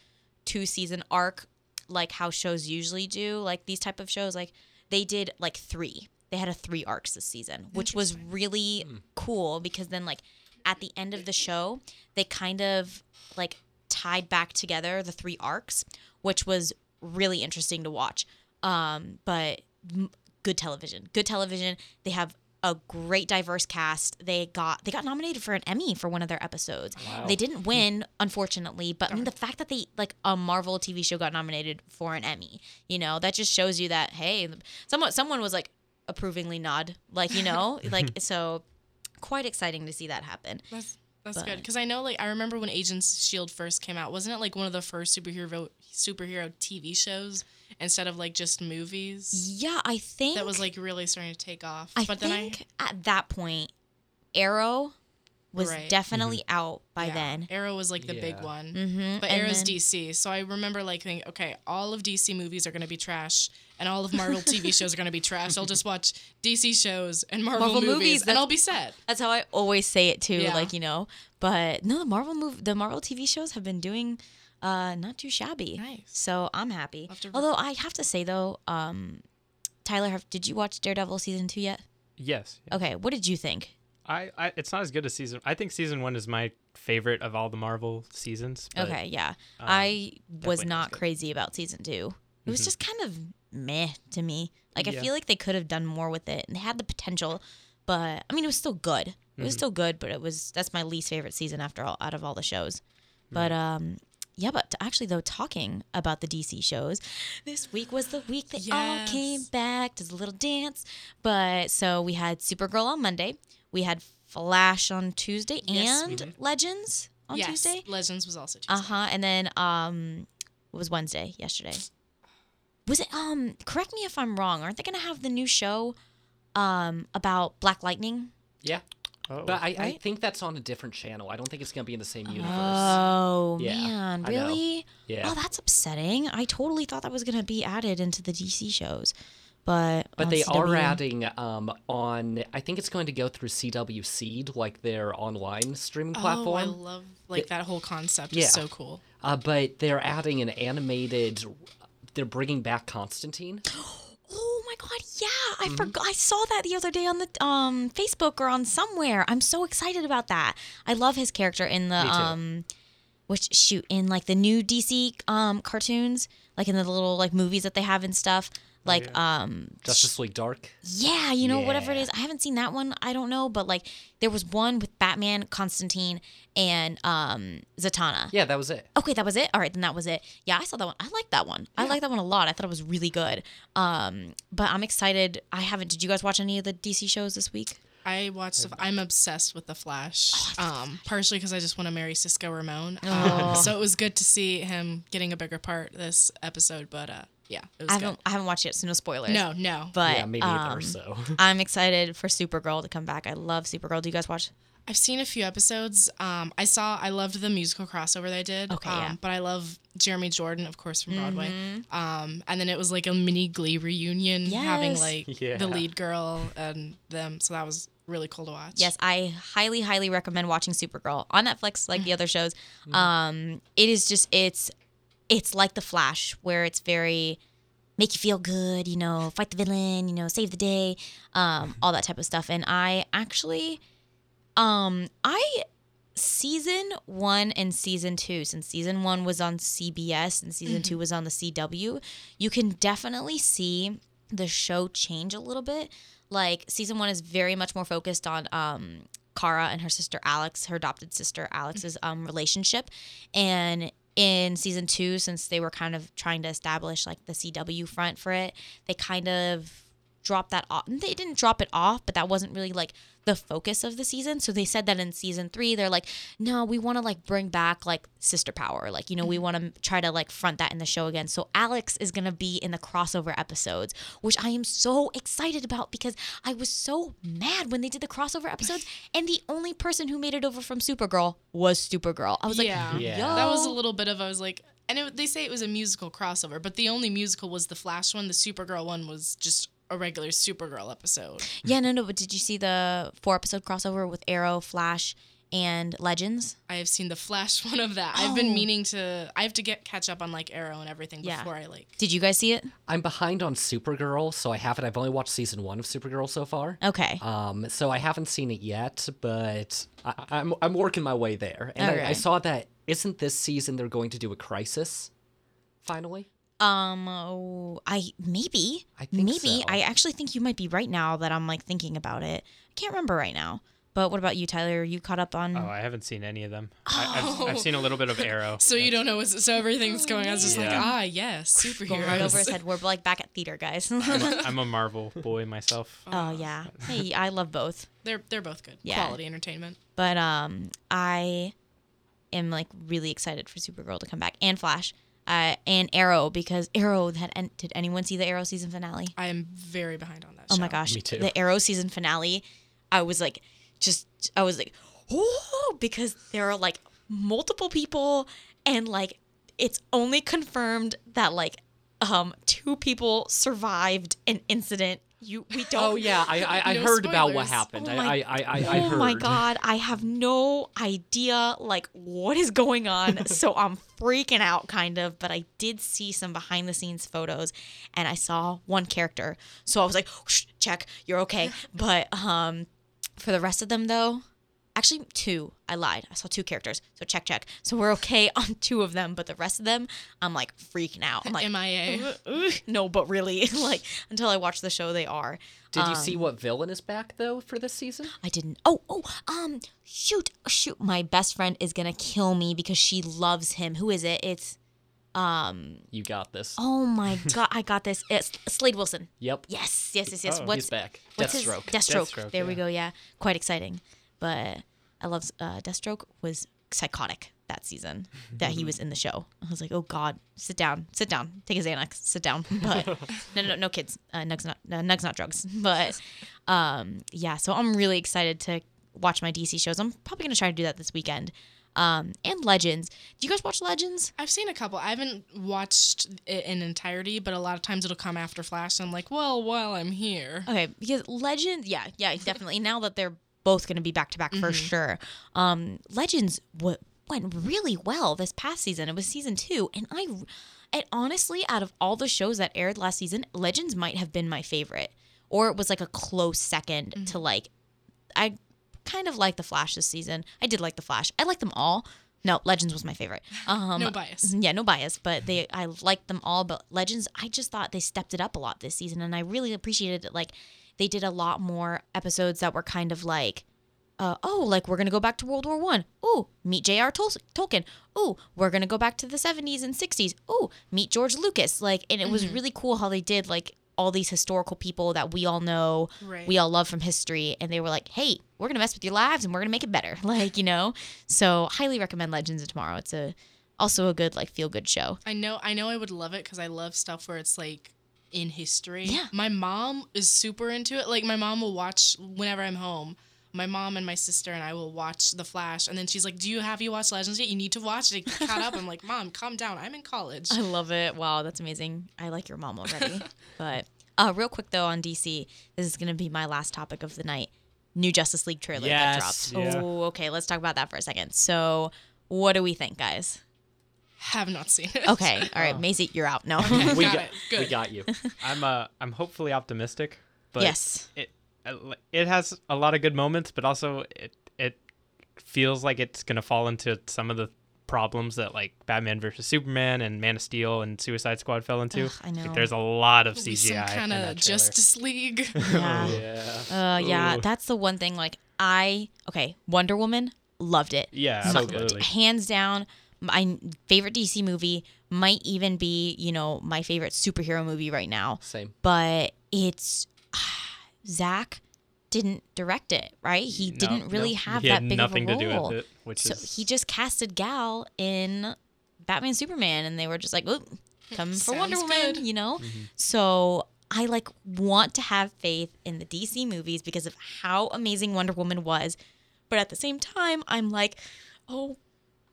two season arc, like how shows usually do, like these type of shows, like they did like three. They had a three arcs this season, which was really cool because then like at the end of the show, they kind of like tied back together the three arcs, which was really interesting to watch. Um, but m- good television, good television. They have a great diverse cast. They got they got nominated for an Emmy for one of their episodes. They didn't win, unfortunately, but I mean the fact that they like a Marvel TV show got nominated for an Emmy, you know, that just shows you that hey, someone someone was like approvingly nod, like you know, like so quite exciting to see that happen. That's that's But- good because I know like I remember when Agents Shield first came out. Wasn't it like one of the first superhero superhero TV shows instead of like just movies? Yeah, I think That was like really starting to take off. I but think at that point, Arrow was Right. definitely out by then then. Arrow was like the big one. Mm-hmm. But and Arrow's then- DC, so I remember like thinking, okay, all of DC movies are gonna be trash, and all of Marvel TV shows are gonna be trash. I'll just watch DC shows and Marvel, Marvel movies, movies, and I'll be set. That's how I always say it too. Yeah. Like you know, but no, the Marvel move, the Marvel TV shows have been doing uh not too shabby. Nice. So I'm happy. I'll have to- Although I have to say though, um, Tyler, have, did you watch Daredevil season two yet? Yes. yeah. Okay, what did you think? I, I it's not as good as season. I think season one is my favorite of all the Marvel seasons. but, okay, yeah, um, I was not as not good. crazy about season two. It was Mhm. just kind of meh to me. Like I feel like they could have done more with it, and they had the potential, but I mean, it was still good. It was Mhm. still good, but it was that's my least favorite season after all out of all the shows. But um, yeah, but actually though, talking about the DC shows, this week was the week they all came back. Does a little dance, but so we had Supergirl on Monday, we had Flash on Tuesday, Yes, and Legends on yes, Tuesday. Legends was also Tuesday. Uh huh. And then um, it was Wednesday yesterday. Was it um? Correct me if I'm wrong. Aren't they gonna have the new show, um, about Black Lightning? Yeah. Oh. But I, I think that's on a different channel. I don't think it's going to be in the same universe. Oh Yeah, man, really? Yeah. Oh, that's upsetting. I totally thought that was gonna be added into the DC shows, but But on they are adding um, on. I think it's going to go through CW Seed, like their online streaming platform. Oh, I love like that whole concept. Yeah. is so cool. uh, but they're adding an animated. They're bringing back Constantine. Oh my god, yeah! I Mm-hmm. forgot. I saw that the other day on the um Facebook or on somewhere. I'm so excited about that. I love his character in the um, which shoot in like the new DC um cartoons, like in the little like movies that they have and stuff. Like um, Justice League Dark. yeah, you know whatever it is. I haven't seen that one. I don't know, but like there was one with Batman, Constantine, and um Zatanna. Yeah, that was it. Okay, that was it. All right, then that was it. Yeah, I saw that one. I like that one. I like that one a lot. I thought it was really good. Um, but I'm excited. I haven't. Did you guys watch any of the DC shows this week? I watched. The, I'm obsessed with the Flash. Oh, Um, partially because I just want to marry Cisco Ramon. Oh. Um, so it was good to see him getting a bigger part this episode. But uh, yeah, it was I good. haven't. I haven't watched it, so no spoilers. No, no. But yeah, me neither. um, so I'm excited for Supergirl to come back. I love Supergirl. Do you guys watch? I've seen a few episodes. Um, I saw. I loved the musical crossover they did. Okay, um, yeah. But I love Jeremy Jordan, of course, from Broadway. Mm-hmm. Um, and then it was like a mini Glee reunion, having like Yeah. the lead girl and them. So that was really cool to watch. Yes, I highly, highly recommend watching Supergirl on Netflix, like the other shows. Um, it is just it's it's like The Flash, where it's very make you feel good, you know, fight the villain, you know, save the day, um, all that type of stuff. And I actually, um, I season one and season two, since season one was on CBS and season two was on the CW, you can definitely see the show change a little bit. Like season one is very much more focused on um Kara and her sister Alex, her adopted sister Alex's um relationship. And in season two, since they were kind of trying to establish like the CW front for it, they kind of dropped that off. They didn't drop it off, but that wasn't really like the focus of the season. So they said that in season three, they're like, no, we want to like bring back like sister power. Like, you know, we mm. want to try to like front that in the show again. So Alex is going to be in the crossover episodes, which I am so excited about because I was so mad when they did the crossover episodes. And the only person who made it over from Supergirl was Supergirl. I was like, yeah, Yeah. yo. That was a little bit of. I was like, and it, they say it was a musical crossover, but the only musical was the Flash one. The Supergirl one was just a regular Supergirl episode. Yeah, no, no. But did you see the four episode crossover with Arrow, Flash, and Legends? I have seen the Flash one of that. I've Oh. been meaning to. I have to get catch up on like Arrow and everything Yeah. before I like. Did you guys see it? I'm behind on Supergirl, so I haven't. I've only watched season one of Supergirl so far. Okay. Um, so I haven't seen it yet, but I, I'm I'm working my way there. And I, I saw that isn't this season they're going to do a crisis, finally. Um, oh, I maybe, I think maybe. so. I actually think you might be right now that I'm like thinking about it. I can't remember right now. But what about you, Tyler? Are you caught up on? Oh, I haven't seen any of them. I, I've, I've seen a little bit of Arrow. So you don't know what's so everything's going on. It's just like ah yes, Going right over his head. We're like back at theater, guys. I'm a, I'm a Marvel boy myself. oh yeah. Hey, I love both. They're they're both good. Yeah. Quality entertainment. But um, I am like really excited for Supergirl to come back and Flash, uh, and Arrow because Arrow had. En- did anyone see the Arrow season finale? I am very behind on that. Oh my gosh, Me too. the Arrow season finale. I was like, just I was like, oh, because there are like multiple people, and like it's only confirmed that like um two people survived an incident. You we don't. Oh yeah, I I, I No heard about what happened. Oh my- I I I, I oh my god, I have no idea like what is going on. so I'm freaking out kind of, but I did see some behind the scenes photos and I saw one character. So I was like, check, you're okay. But um for the rest of them though, Actually, two. I lied. I saw two characters. So check, check. So we're okay on two of them, but the rest of them, I'm like freaking out. I'm like, MIA. no, but really, like until I watch the show, they are. Did you see what villain is back though for this season? I didn't. Oh, oh, um, shoot, shoot. My best friend is gonna kill me because she loves him. Who is it? It's, um, You got this. oh my god, I got this. It's Slade Wilson. Yep. Yes, yes, yes, yes. Oh, What's He's back. What's his Deathstroke. Deathstroke. Deathstroke, there we go. Yeah, quite exciting. But I love uh, Deathstroke was psychotic that season that he was in the show. I was like, oh god, sit down, sit down, take a Xanax, sit down. But no, no, no, kids. Uh, nugs not uh, nugs not drugs. But um, yeah, so I'm really excited to watch my DC shows. I'm probably gonna try to do that this weekend. Um, and Legends. Do you guys watch Legends? I've seen a couple. I haven't watched it in entirety, but a lot of times it'll come after Flash. And I'm like, well, while I'm here. Okay, because Legends, yeah, yeah, definitely. now that they're both going to be back to back for sure. Um, Legends w- went really well this past season. It was season two, and I, and honestly, out of all the shows that aired last season, Legends might have been my favorite, or it was like a close 2nd to like. I kind of like the Flash this season. I did like the Flash. I like them all. No, Legends was my favorite. Um, No bias. yeah, no bias, but they I liked them all. But Legends, I just thought they stepped it up a lot this season, and I really appreciated it. Like they did a lot more episodes that were kind of like, uh, oh, like we're gonna go back to World War One. Ooh, meet J.R. Tol- Tolkien. Ooh, we're gonna go back to the seventies and sixties. Ooh, meet George Lucas. Like, and it was really cool how they did like all these historical people that we all know, Right. we all love from history, and they were like, hey, we're gonna mess with your lives and we're gonna make it better. Like, you know. So highly recommend Legends of Tomorrow. It's a also a good like feel good show. I know. I know. I would love it because I love stuff where it's like in history. Yeah. My mom is super into it. Like my mom will watch whenever I'm home. My mom and my sister and I will watch The Flash, and then she's like, "Do you have you watched Legends yet? You need to watch it. Get caught up." I'm like, "Mom, calm down. I'm in college." I love it. Wow, that's amazing. I like your mom already. but uh, real quick though on DC, this is gonna be my last topic of the night. New Justice League trailer that dropped. yeah. Oh, okay. Let's talk about that for a second. So, what do we think, guys? Have not seen it. Okay, all right, Macy, you're out. No. we Got got it. Good. we got you. I'm uh I'm hopefully optimistic, but yes. it it has a lot of good moments, but also it it feels like it's gonna fall into some of the problems that like Batman versus Superman and Man of Steel and Suicide Squad fell into. Ugh, I know. Like, there's a lot of Some CGI. in kind of. Justice League. Yeah. Yeah. Uh, yeah. Ooh. That's the one thing. Like, I okay, Wonder Woman loved it. Yeah, So absolutely. hands down my favorite DC movie might even be you know my favorite superhero movie right now Same. but it's Zack didn't direct it right he No, didn't really no, have he that had big nothing of a role. to do with it, which so is he just casted Gal in Batman Superman and they were just like oh come for Wonder Sounds Woman good. you know Mm-hmm. so I like want to have faith in the DC movies because of how amazing Wonder Woman was but at the same time I'm like oh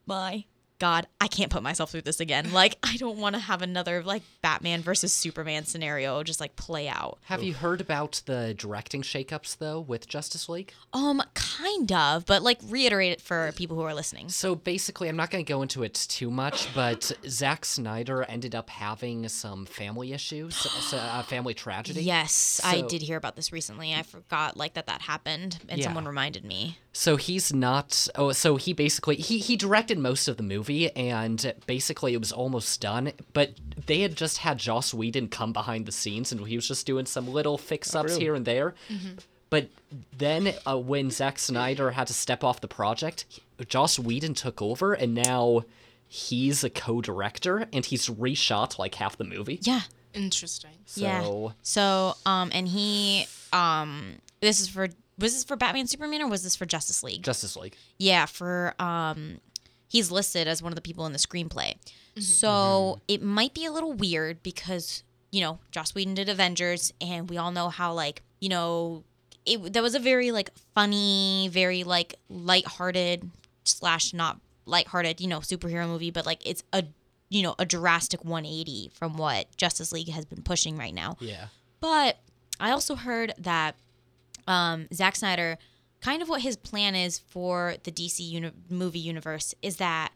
my god i can't put myself through this again like i don't want to have another like batman versus superman scenario just like play out Have you heard about the directing shakeups though with Justice League? um kind of but like reiterate it for people who are listening So basically, I'm not going to go into it too much, but Zack Snyder ended up having some family issues, so, uh, family tragedy. yes i did hear about this recently i forgot like that that happened and Yeah. someone reminded me So he's not. Oh, so he basically he he directed most of the movie, and basically it was almost done. But they had just had Joss Whedon come behind the scenes, and he was just doing some little fix ups here and there. But then uh, when Zack Snyder had to step off the project, Joss Whedon took over, and now he's a co-director, and he's reshot like half the movie. yeah Interesting. So yeah so um and he um this is for was this for batman superman or was this for justice league Justice League. Yeah, for um he's listed as one of the people in the screenplay. Mm-hmm. So it might be a little weird because, you know, Joss Whedon did Avengers and we all know how like, you know, it that was a very like funny, very like lighthearted slash not lighthearted, you know, superhero movie, but like it's a you know, a drastic 180 from what Justice League has been pushing right now. Yeah. But I also heard that um, Zack Snyder, kind of what his plan is for the DC uni- movie universe is that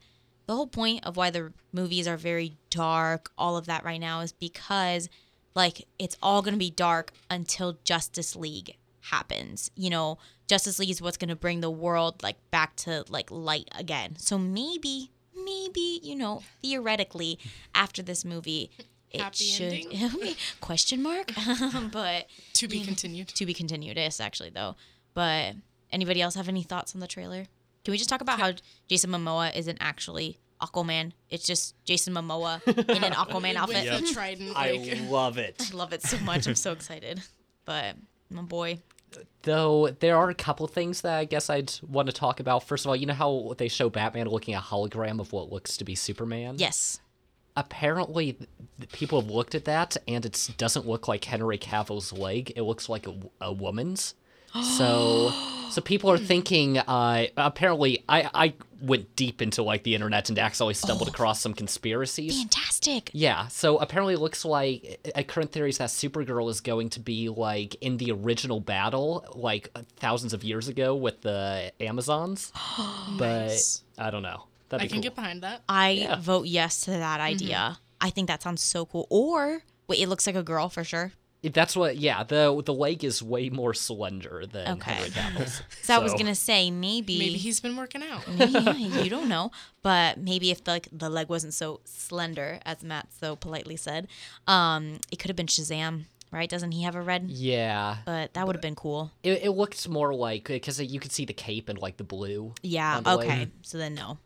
the whole point of why the movies are very dark, all of that right now, is because like it's all going to be dark until Justice League happens. You know, Justice League is what's going to bring the world like back to like light again. So maybe, maybe you know, theoretically, after this movie, it Happy should question mark, but To be continued. to be continued. Is actually though. But anybody else have any thoughts on the trailer? Can we just talk about how Jason Momoa isn't actually Aquaman? It's just Jason Momoa in an Aquaman outfit. With the trident. I love it. I love it so much. I'm so excited. But my boy, Though there are a couple things that I guess I'd want to talk about. First of all, you know how they show Batman looking at a hologram of what looks to be Superman? yes. Apparently, th- th- people have looked at that, and it doesn't look like Henry Cavill's leg. It looks like a, a woman's. So, so people are thinking. Uh, apparently, I I went deep into like the internet and accidentally stumbled across some conspiracies. Fantastic. Yeah, so apparently it looks like a current theory is that Supergirl is going to be like in the original battle, like thousands of years ago with the Amazons. but Nice. I don't know. That'd I can cool. get behind that. I Yeah. vote yes to that idea. I think that sounds so cool. Or wait, it looks like a girl for sure. That's what. Yeah, the the leg is way more slender than Okay. Henry Cavill's. So, I was gonna say maybe Maybe he's been working out. maybe you don't know, but maybe if like the leg wasn't so slender as Matt so politely said, um, it could have been Shazam, right? Doesn't he have a red? Yeah, But that would have been cool. it, it looked more like because you could see the cape and like the blue. Yeah. on the leg. Okay. So then no.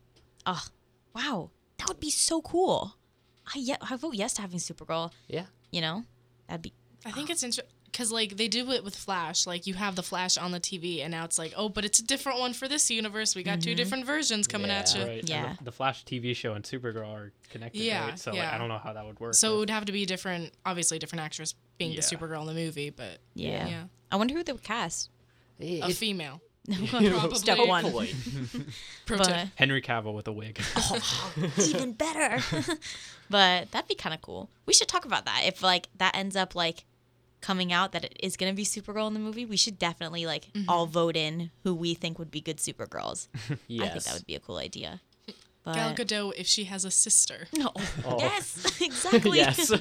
Oh, wow, that would be so cool. I yeah, I vote yes to having Supergirl. Yeah. You know, that'd be I think it's interesting because like they do it with Flash. Like you have the Flash on the TV, and now it's like, oh, but it's a different one for this universe. We got two mm-hmm. different versions coming at you. Right. Yeah. The, the Flash TV show and Supergirl are connected. Yeah, Right? So like. I don't know how that would work. So it would have to be different, obviously, different actress being Yeah. the Supergirl in the movie, but yeah. yeah, I wonder who they would cast. It- a it- female. Step one. But. Henry Cavill with a wig. Oh, even better. but that'd be kind of cool. We should talk about that. If like that ends up like coming out that it is gonna be Supergirl in the movie, we should definitely like mm-hmm. all vote in who we think would be good Supergirls. yes. I think that would be a cool idea. But Gal Gadot, if she has a sister. no, Oh. yes, exactly. yes.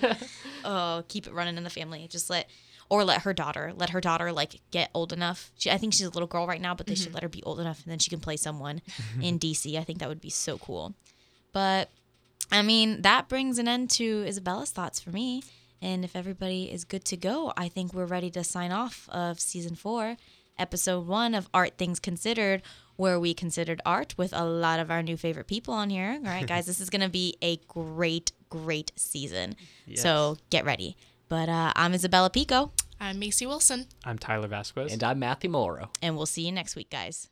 oh, keep it running in the family. Just let or let her daughter let her daughter like get old enough. She, I think she's a little girl right now, but they should mm-hmm. let her be old enough, and then she can play someone in DC. I think that would be so cool. But I mean, that brings an end to Isabella's thoughts for me. And if everybody is good to go, I think we're ready to sign off of season four, episode one of Art Things Considered, where we considered art with a lot of our new favorite people on here. All right, guys, this is going to be a great, great season. So get ready. But uh, I'm Isabella Pico, I'm Macy Wilson. I'm Tyler Vasquez. and I'm Matthew Morrow. and we'll see you next week, guys.